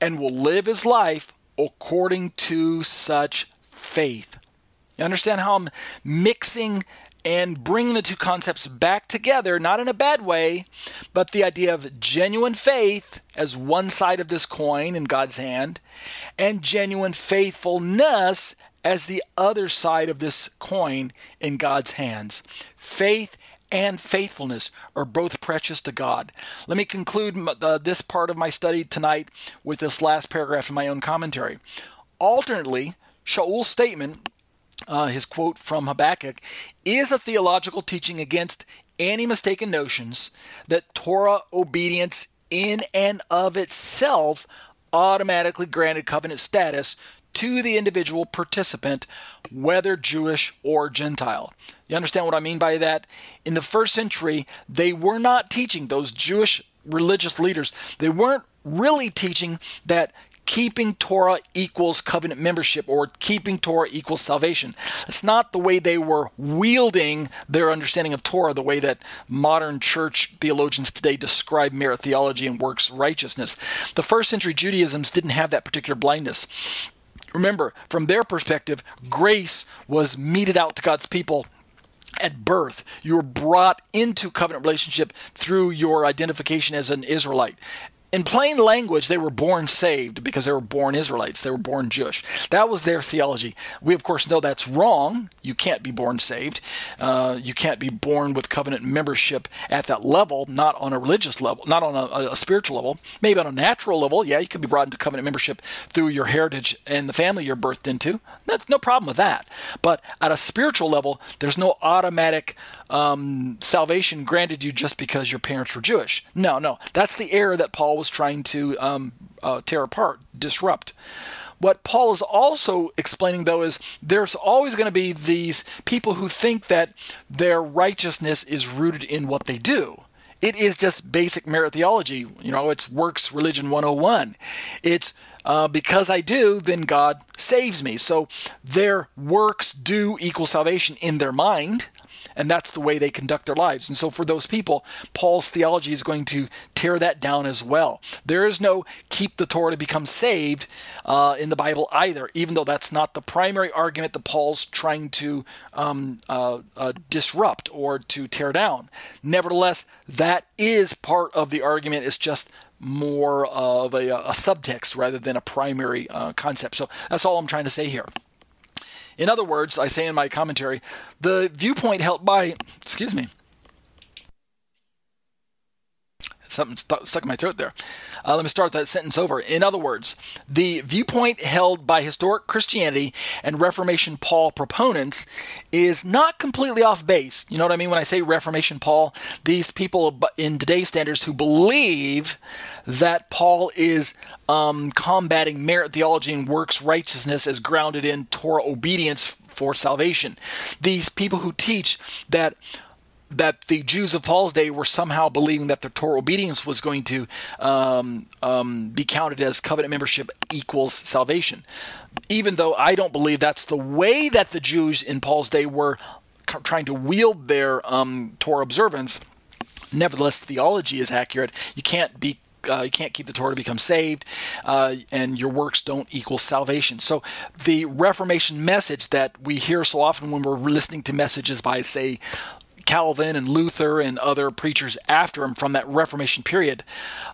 and will live his life according to such faith. You understand how I'm mixing and bringing the two concepts back together, not in a bad way, but the idea of genuine faith as one side of this coin in God's hand, and genuine faithfulness as the other side of this coin in God's hands. Faith and faithfulness are both precious to God. Let me conclude uh, this part of my study tonight with this last paragraph in my own commentary. Alternately, Shaul's statement, uh, his quote from Habakkuk, is a theological teaching against any mistaken notions that Torah obedience in and of itself automatically granted covenant status to the individual participant, whether Jewish or Gentile. You understand what I mean by that? In the first century, they were not teaching, those Jewish religious leaders, they weren't really teaching that keeping Torah equals covenant membership or keeping Torah equals salvation. That's not the way they were wielding their understanding of Torah, the way that modern church theologians today describe merit theology and works righteousness. The first century Judaisms didn't have that particular blindness. Remember, from their perspective, grace was meted out to God's people at birth. You were brought into covenant relationship through your identification as an Israelite in plain language, they were born saved because they were born Israelites. They were born Jewish. That was their theology. We, of course, know that's wrong. You can't be born saved. Uh, you can't be born with covenant membership at that level, not on a religious level, not on a, a, spiritual level. Maybe on a natural level, yeah, you could be brought into covenant membership through your heritage and the family you're birthed into. That's no problem with that. But at a spiritual level, there's no automatic um, salvation granted you just because your parents were Jewish. No, no. That's the error that Paul was trying to um, uh, tear apart, disrupt. What Paul is also explaining, though, is there's always going to be these people who think that their righteousness is rooted in what they do. It is just basic merit theology. You know, it's works religion 101. It's uh, because I do, then God saves me. So their works do equal salvation in their mind and that's the way they conduct their lives. And so for those people, Paul's theology is going to tear that down as well. There is no keep the Torah to become saved uh, in the Bible either, even though that's not the primary argument that Paul's trying to um, uh, uh, disrupt or to tear down. Nevertheless, that is part of the argument. It's just more of a, a subtext rather than a primary uh, concept. So that's all I'm trying to say here. In other words, I say in my commentary, the viewpoint held by, excuse me, something st- stuck in my throat there. Uh, let me start that sentence over. In other words, the viewpoint held by historic Christianity and Reformation Paul proponents is not completely off base. You know what I mean when I say Reformation Paul? These people in today's standards who believe that Paul is um, combating merit theology and works righteousness as grounded in Torah obedience for salvation. These people who teach that that the Jews of Paul's day were somehow believing that their Torah obedience was going to um, um, be counted as covenant membership equals salvation. Even though I don't believe that's the way that the Jews in Paul's day were trying to wield their um, Torah observance, nevertheless, theology is accurate. You can't be uh, you can't keep the Torah to become saved, uh, and your works don't equal salvation. So, the Reformation message that we hear so often when we're listening to messages by, say, Calvin and Luther and other preachers after him from that Reformation period.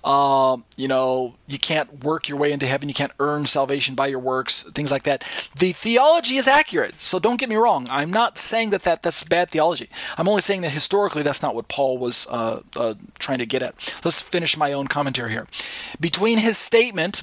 Uh, you know, you can't work your way into heaven. You can't earn salvation by your works, things like that. The theology is accurate, so don't get me wrong. I'm not saying that, that that's bad theology. I'm only saying that historically that's not what Paul was uh, uh, trying to get at. Let's finish my own commentary here. Between his statement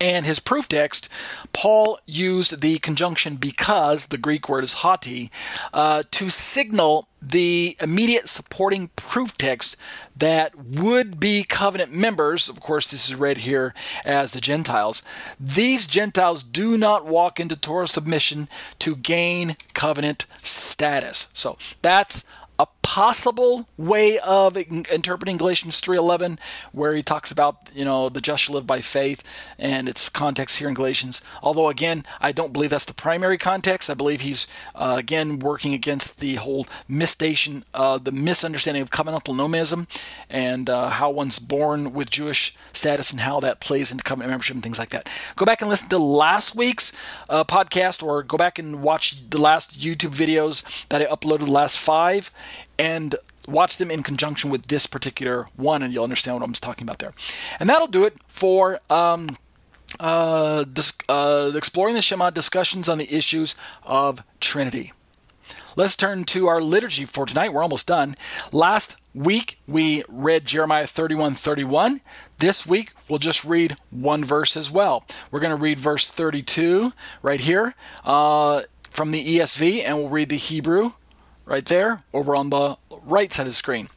and his proof text, Paul used the conjunction because, the Greek word is hoti, uh, to signal the immediate supporting proof text that would be covenant members. Of course, this is read here as the Gentiles. These Gentiles do not walk into Torah submission to gain covenant status. So that's a possible way of interpreting Galatians 3:11 where he talks about, you know, the just shall live by faith and its context here in Galatians. Although again, I don't believe that's the primary context. I believe he's uh, again working against the whole misstation uh, the misunderstanding of covenantal nomism and uh, how one's born with Jewish status and how that plays into covenant membership and things like that. Go back and listen to last week's uh, podcast or go back and watch the last YouTube videos that I uploaded the last 5 and watch them in conjunction with this particular one, and you'll understand what I'm talking about there. And that'll do it for um, uh, dis- uh, exploring the Shema discussions on the issues of Trinity. Let's turn to our liturgy for tonight. We're almost done. Last week we read Jeremiah 31 31. This week we'll just read one verse as well. We're going to read verse 32 right here uh, from the ESV, and we'll read the Hebrew right there over on the right side of the screen.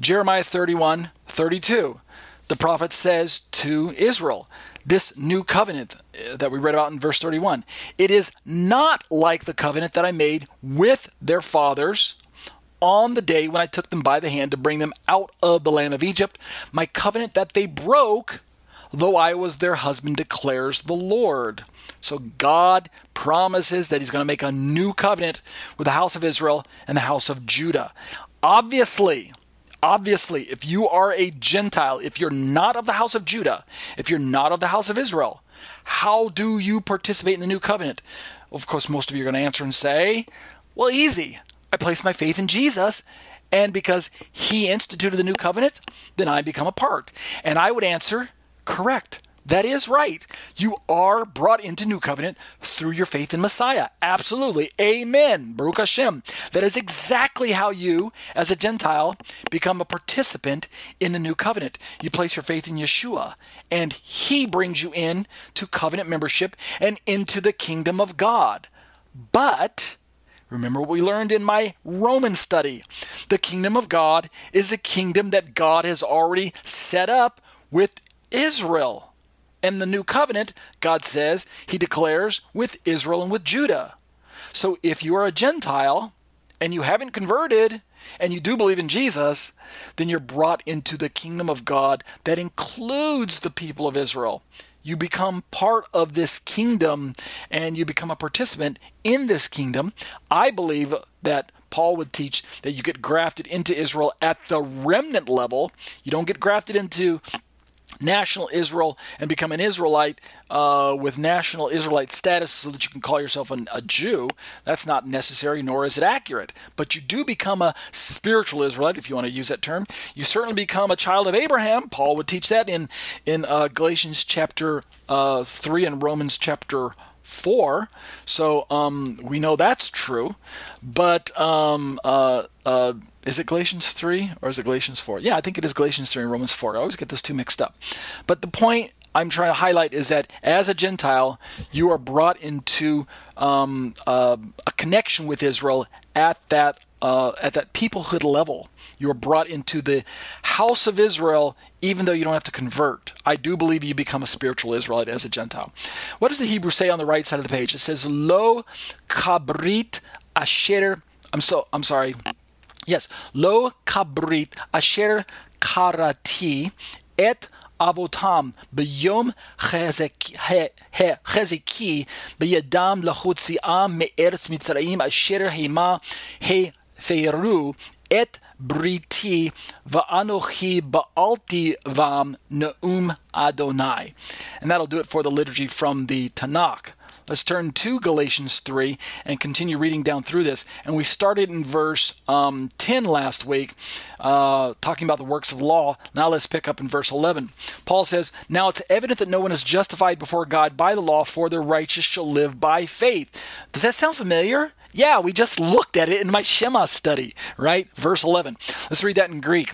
Jeremiah 31 32. The prophet says to Israel, this new covenant uh, that we read about in verse 31, it is not like the covenant that I made with their fathers on the day when I took them by the hand to bring them out of the land of Egypt, my covenant that they broke, though I was their husband, declares the Lord. So God promises that He's going to make a new covenant with the house of Israel and the house of Judah. Obviously, obviously, if you are a Gentile, if you're not of the house of Judah, if you're not of the house of Israel, how do you participate in the new covenant? Of course, most of you are going to answer and say, well, easy. I place my faith in Jesus, and because he instituted the new covenant, then I become a part. And I would answer, correct. That is right. You are brought into New Covenant through your faith in Messiah. Absolutely. Amen. Baruch Hashem. That is exactly how you, as a Gentile, become a participant in the New Covenant. You place your faith in Yeshua, and He brings you in to covenant membership and into the kingdom of God. But Remember what we learned in my Roman study. The kingdom of God is a kingdom that God has already set up with Israel. And the new covenant, God says, He declares with Israel and with Judah. So if you are a Gentile and you haven't converted and you do believe in Jesus, then you're brought into the kingdom of God that includes the people of Israel. You become part of this kingdom and you become a participant in this kingdom. I believe that Paul would teach that you get grafted into Israel at the remnant level. You don't get grafted into national Israel and become an Israelite uh, with national Israelite status so that you can call yourself an, a Jew. That's not necessary, nor is it accurate. But you do become a spiritual Israelite, if you want to use that term. You certainly become a child of Abraham. Paul would teach that in, in uh, Galatians chapter uh, 3 and Romans chapter 4. So um, we know that's true. But um, uh, uh, is it Galatians 3 or is it Galatians 4? Yeah, I think it is Galatians 3 and Romans 4. I always get those two mixed up. But the point I'm trying to highlight is that as a Gentile, you are brought into um, uh, a connection with Israel at that uh, at that peoplehood level. You are brought into the house of Israel, even though you don't have to convert. I do believe you become a spiritual Israelite as a Gentile. What does the Hebrew say on the right side of the page? It says, "Lo kabrit asher." I'm so. I'm sorry. Yes, lo kabrit asher karati et avotam b'yom beyadam b'yadam lachutziam me'eretz mitzrayim asher hima heferu et briti va'anochi ba'alti vam ne'um Adonai. And that'll do it for the liturgy from the Tanakh. Let's turn to Galatians 3 and continue reading down through this. And we started in verse um, 10 last week, uh, talking about the works of law. Now let's pick up in verse 11. Paul says, Now it's evident that no one is justified before God by the law, for the righteous shall live by faith. Does that sound familiar? Yeah, we just looked at it in my Shema study, right? Verse 11. Let's read that in Greek.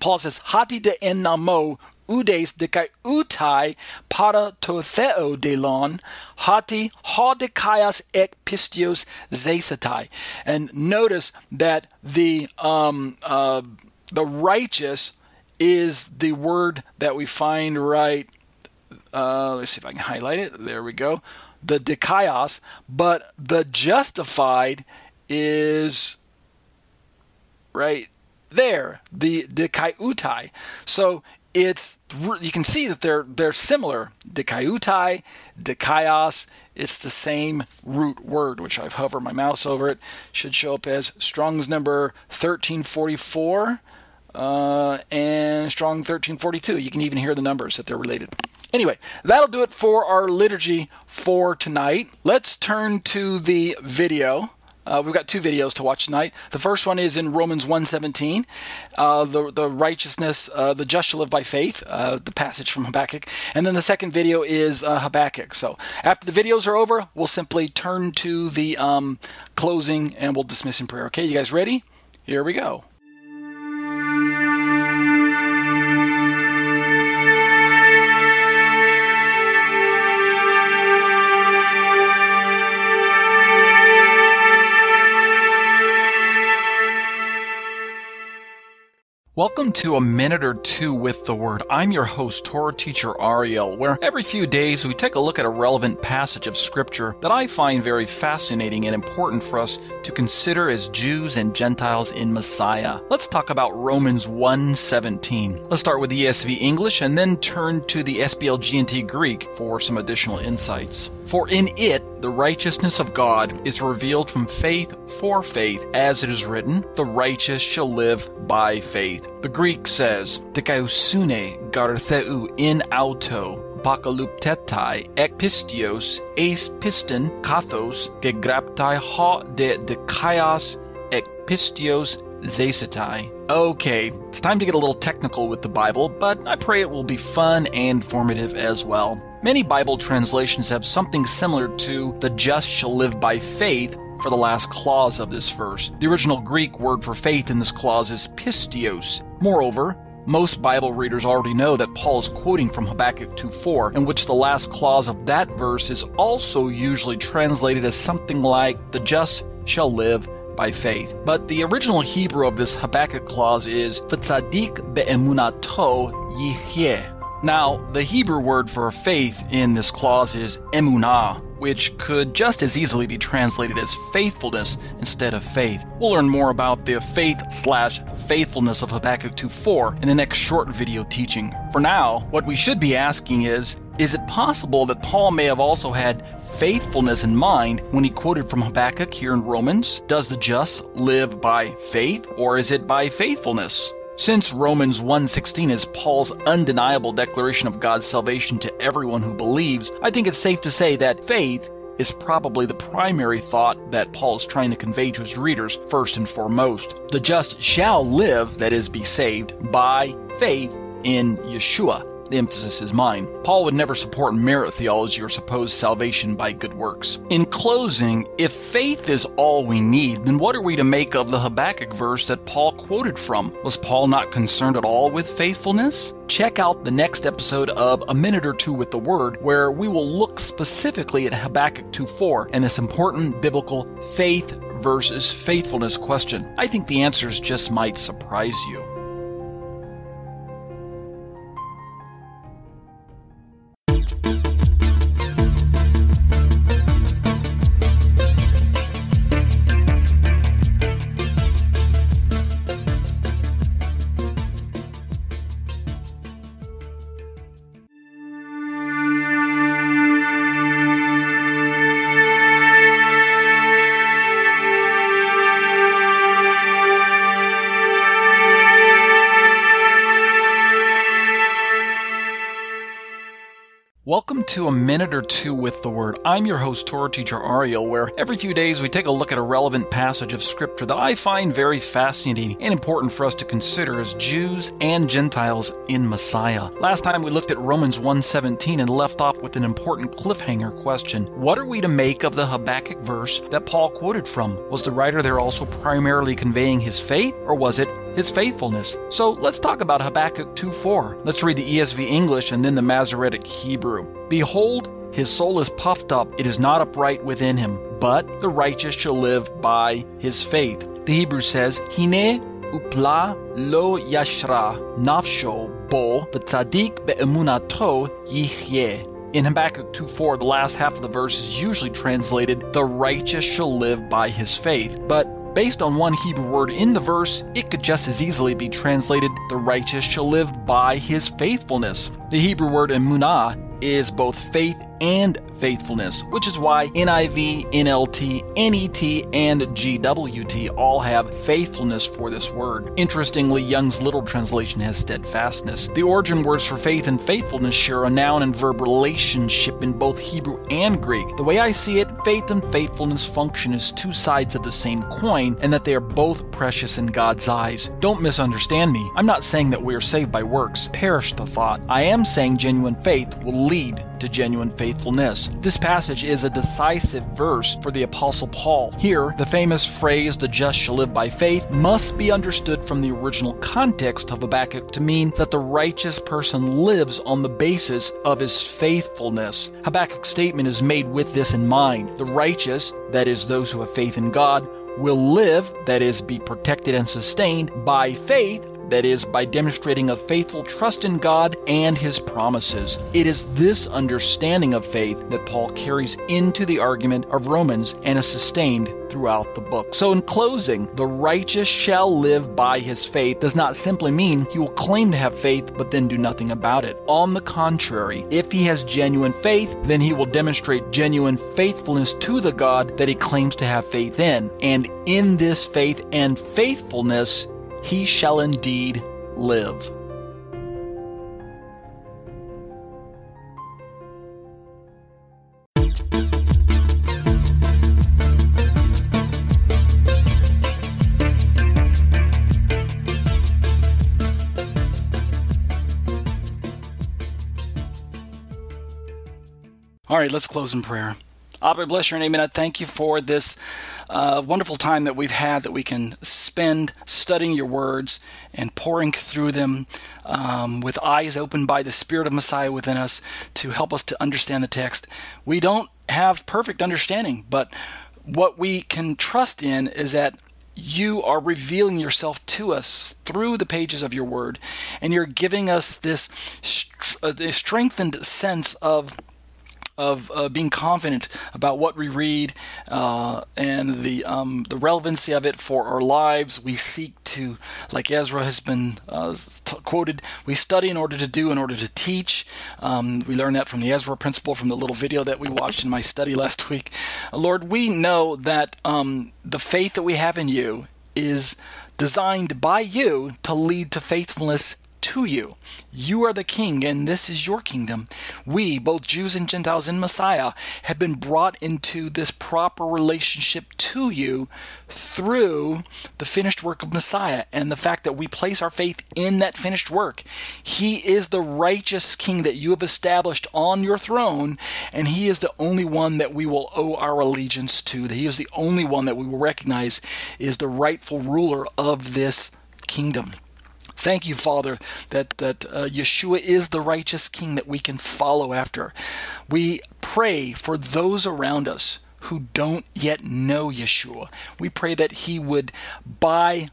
Paul says, Hati de enamo udes dekai utai para to theo delon hati hodikaias ek pistios zesatai. And notice that the um, uh, the righteous is the word that we find right. Uh, let's see if I can highlight it. There we go. The dikaios, but the justified is right there, the dikaiutai. So it's you can see that they're they're similar. Dikaiutai, dikaios, it's the same root word, which I've hovered my mouse over it. Should show up as Strong's number 1344 uh, and Strong 1342. You can even hear the numbers that they're related. Anyway, that'll do it for our liturgy for tonight. Let's turn to the video. Uh, we've got two videos to watch tonight. The first one is in Romans 1.17, uh, the, the righteousness, uh, the just shall live by faith, uh, the passage from Habakkuk. And then the second video is uh, Habakkuk. So after the videos are over, we'll simply turn to the um, closing and we'll dismiss in prayer. Okay, you guys ready? Here we go. Welcome to a minute or two with the Word. I'm your host, Torah teacher Ariel, where every few days we take a look at a relevant passage of Scripture that I find very fascinating and important for us to consider as Jews and Gentiles in Messiah. Let's talk about Romans 1:17. Let's start with the ESV English and then turn to the SBLGNT Greek for some additional insights. For in it the righteousness of God is revealed from faith for faith, as it is written, the righteous shall live by faith. The Greek says, Dikausune gartheu in auto, bakaluptetai ek pistios piston kathos gegraptai ha de dekaios ek pistios zesetai. Okay, it's time to get a little technical with the Bible, but I pray it will be fun and formative as well. Many Bible translations have something similar to the just shall live by faith for the last clause of this verse. The original Greek word for faith in this clause is pistios. Moreover, most Bible readers already know that Paul is quoting from Habakkuk 2:4, in which the last clause of that verse is also usually translated as something like the just shall live by faith. But the original Hebrew of this Habakkuk clause is V'tzadik be'emunato yihyeh. Now, the Hebrew word for faith in this clause is emunah, which could just as easily be translated as faithfulness instead of faith. We'll learn more about the faith slash faithfulness of Habakkuk 2.4 in the next short video teaching. For now, what we should be asking is, is it possible that Paul may have also had faithfulness in mind when he quoted from Habakkuk here in Romans? Does the just live by faith or is it by faithfulness? Since Romans 1:16 is Paul's undeniable declaration of God's salvation to everyone who believes, I think it's safe to say that faith is probably the primary thought that Paul is trying to convey to his readers first and foremost. The just shall live, that is, be saved, by faith in Yeshua. The emphasis is mine. Paul would never support merit theology or supposed salvation by good works. In closing, if faith is all we need, then what are we to make of the Habakkuk verse that Paul quoted from? Was Paul not concerned at all with faithfulness? Check out the next episode of A Minute or Two with the Word, where we will look specifically at Habakkuk 2:4 and this important biblical faith versus faithfulness question. I think the answers just might surprise you. Two with the Word. I'm your host, Torah teacher Ariel, where every few days we take a look at a relevant passage of Scripture that I find very fascinating and important for us to consider as Jews and Gentiles in Messiah. Last time we looked at Romans 1:17 and left off with an important cliffhanger question: What are we to make of the Habakkuk verse that Paul quoted from? Was the writer there also primarily conveying his faith, or was it his faithfulness. So let's talk about Habakkuk 2:4. Let's read the ESV English and then the Masoretic Hebrew. Behold, his soul is puffed up, it is not upright within him, but the righteous shall live by his faith. The Hebrew says, Hine upla lo yashra nafsho bo b'tzadik be'emunato yichyeh. In Habakkuk 2:4, the last half of the verse is usually translated, "The righteous shall live by his faith." But Based on one Hebrew word in the verse, it could just as easily be translated, the righteous shall live by his faithfulness. The Hebrew word emunah is both faith and faithfulness, which is why NIV, NLT, NET, and GWT all have faithfulness for this word. Interestingly, Young's Literal Translation has steadfastness. The origin words for faith and faithfulness share a noun and verb relationship in both Hebrew and Greek. The way I see it, faith and faithfulness function as two sides of the same coin, and that they are both precious in God's eyes. Don't misunderstand me. I'm not saying that we are saved by works. Perish the thought. I am saying genuine faith will lead to genuine faithfulness. This passage is a decisive verse for the Apostle Paul. Here, the famous phrase, the just shall live by faith, must be understood from the original context of Habakkuk to mean that the righteous person lives on the basis of his faithfulness. Habakkuk's statement is made with this in mind. The righteous, that is, those who have faith in God, will live, that is, be protected and sustained, by faith that is, by demonstrating a faithful trust in God and His promises. It is this understanding of faith that Paul carries into the argument of Romans and is sustained throughout the book. So, in closing, the righteous shall live by his faith does not simply mean he will claim to have faith but then do nothing about it. On the contrary, if he has genuine faith, then he will demonstrate genuine faithfulness to the God that he claims to have faith in. And in this faith and faithfulness, he shall indeed live. All right, let's close in prayer. Abba, bless your name, and I thank you for this uh, wonderful time that we've had that we can spend studying your words and pouring through them um, with eyes opened by the Spirit of Messiah within us to help us to understand the text. We don't have perfect understanding, but what we can trust in is that you are revealing yourself to us through the pages of your word, and you're giving us this, uh, strengthened sense of of uh, being confident about what we read uh, and the um, the relevancy of it for our lives. We seek to, like Ezra has been uh, t- quoted, we study in order to do, in order to teach. Um, we learned that from the Ezra principle from the little video that we watched in my study last week. Lord, we know that um, the faith that we have in you is designed by you to lead to faithfulness to you. You are the king, and this is your kingdom. We, both Jews and Gentiles in Messiah, have been brought into this proper relationship to you through the finished work of Messiah and the fact that we place our faith in that finished work. He is the righteous king that you have established on your throne, and he is the only one that we will owe our allegiance to. He is the only one that we will recognize is the rightful ruler of this kingdom. Thank you, Father, that, that uh, Yeshua is the righteous King that we can follow after. We pray for those around us who don't yet know Yeshua. We pray that He would, by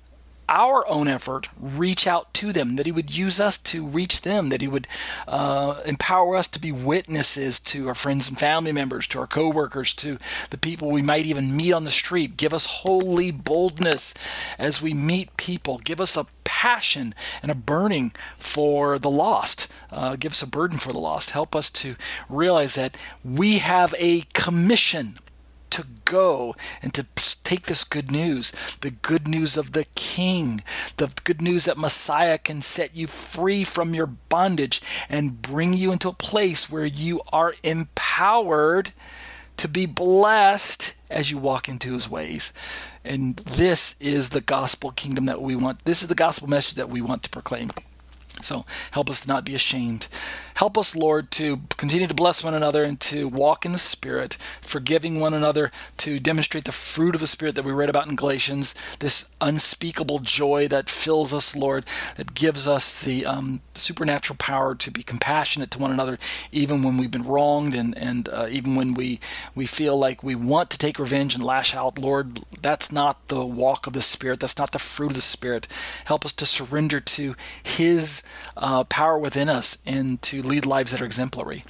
our own effort reach out to them, that He would use us to reach them, that He would uh, empower us to be witnesses to our friends and family members, to our coworkers, to the people we might even meet on the street. Give us holy boldness as we meet people. Give us a passion and a burning for the lost. Uh, give us a burden for the lost. Help us to realize that we have a commission to go and to take this good news, the good news of the King, the good news that Messiah can set you free from your bondage and bring you into a place where you are empowered to be blessed as you walk into his ways. And this is the gospel kingdom that we want. This is the gospel message that we want to proclaim. So help us to not be ashamed. Help us, Lord, to continue to bless one another and to walk in the Spirit, forgiving one another, to demonstrate the fruit of the Spirit that we read about in Galatians, this unspeakable joy that fills us, Lord, that gives us the um, supernatural power to be compassionate to one another, even when we've been wronged and, and uh, even when we, we feel like we want to take revenge and lash out. Lord, that's not the walk of the Spirit. That's not the fruit of the Spirit. Help us to surrender to His uh, power within us and to lead lives that are exemplary.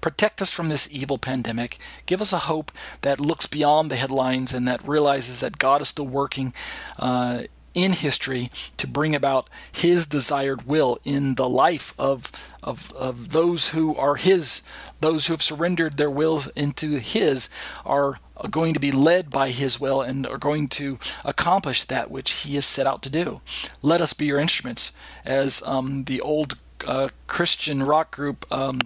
Protect us from this evil pandemic. Give us a hope that looks beyond the headlines and that realizes that God is still working uh, in history to bring about His desired will in the life of, of, of those who are His, those who have surrendered their wills into His, are going to be led by His will and are going to accomplish that which He has set out to do. Let us be your instruments, as um, the old uh, Christian rock group. Um,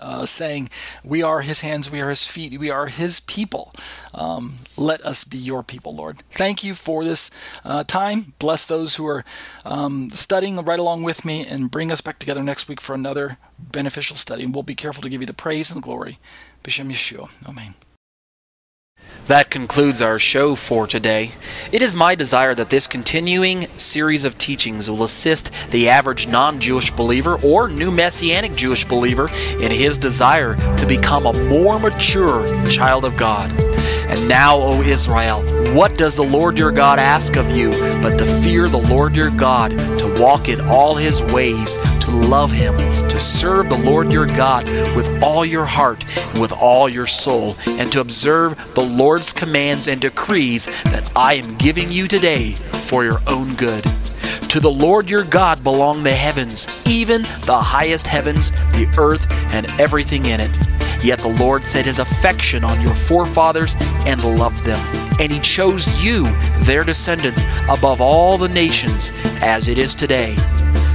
uh, saying, We are his hands, we are his feet, we are his people. Um, let us be your people, Lord. Thank you for this uh, time. Bless those who are um, studying right along with me and bring us back together next week for another beneficial study. And we'll be careful to give you the praise and the glory. B'Shem Yeshua. Amen. That concludes our show for today. It is my desire that this continuing series of teachings will assist the average non Jewish believer or new Messianic Jewish believer in his desire to become a more mature child of God. And now, O Israel, what does the Lord your God ask of you but to fear the Lord your God, to walk in all his ways, to love him, to serve the Lord your God with all your heart and with all your soul, and to observe the Lord's commands and decrees that I am giving you today for your own good? To the Lord your God belong the heavens, even the highest heavens, the earth, and everything in it. Yet the Lord set his affection on your forefathers and loved them. And he chose you, their descendants, above all the nations, as it is today.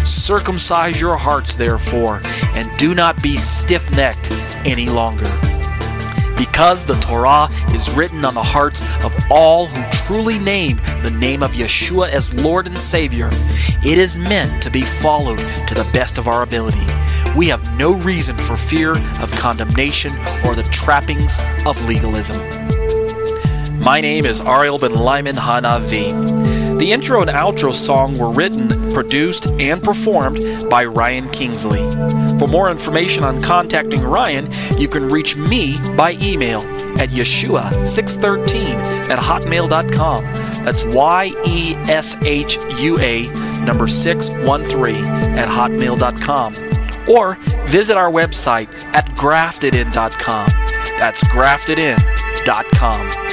Circumcise your hearts, therefore, and do not be stiff necked any longer. Because the Torah is written on the hearts of all who truly name the name of Yeshua as Lord and Savior, it is meant to be followed to the best of our ability. We have no reason for fear of condemnation or the trappings of legalism. My name is Ariel Ben Lyman Hanavi. The intro and outro song were written, produced, and performed by Ryan Kingsley. For more information on contacting Ryan, you can reach me by email at yeshua613 at hotmail.com. That's Y E S H U A number 613 at hotmail.com or visit our website at graftedin.com. That's graftedin.com.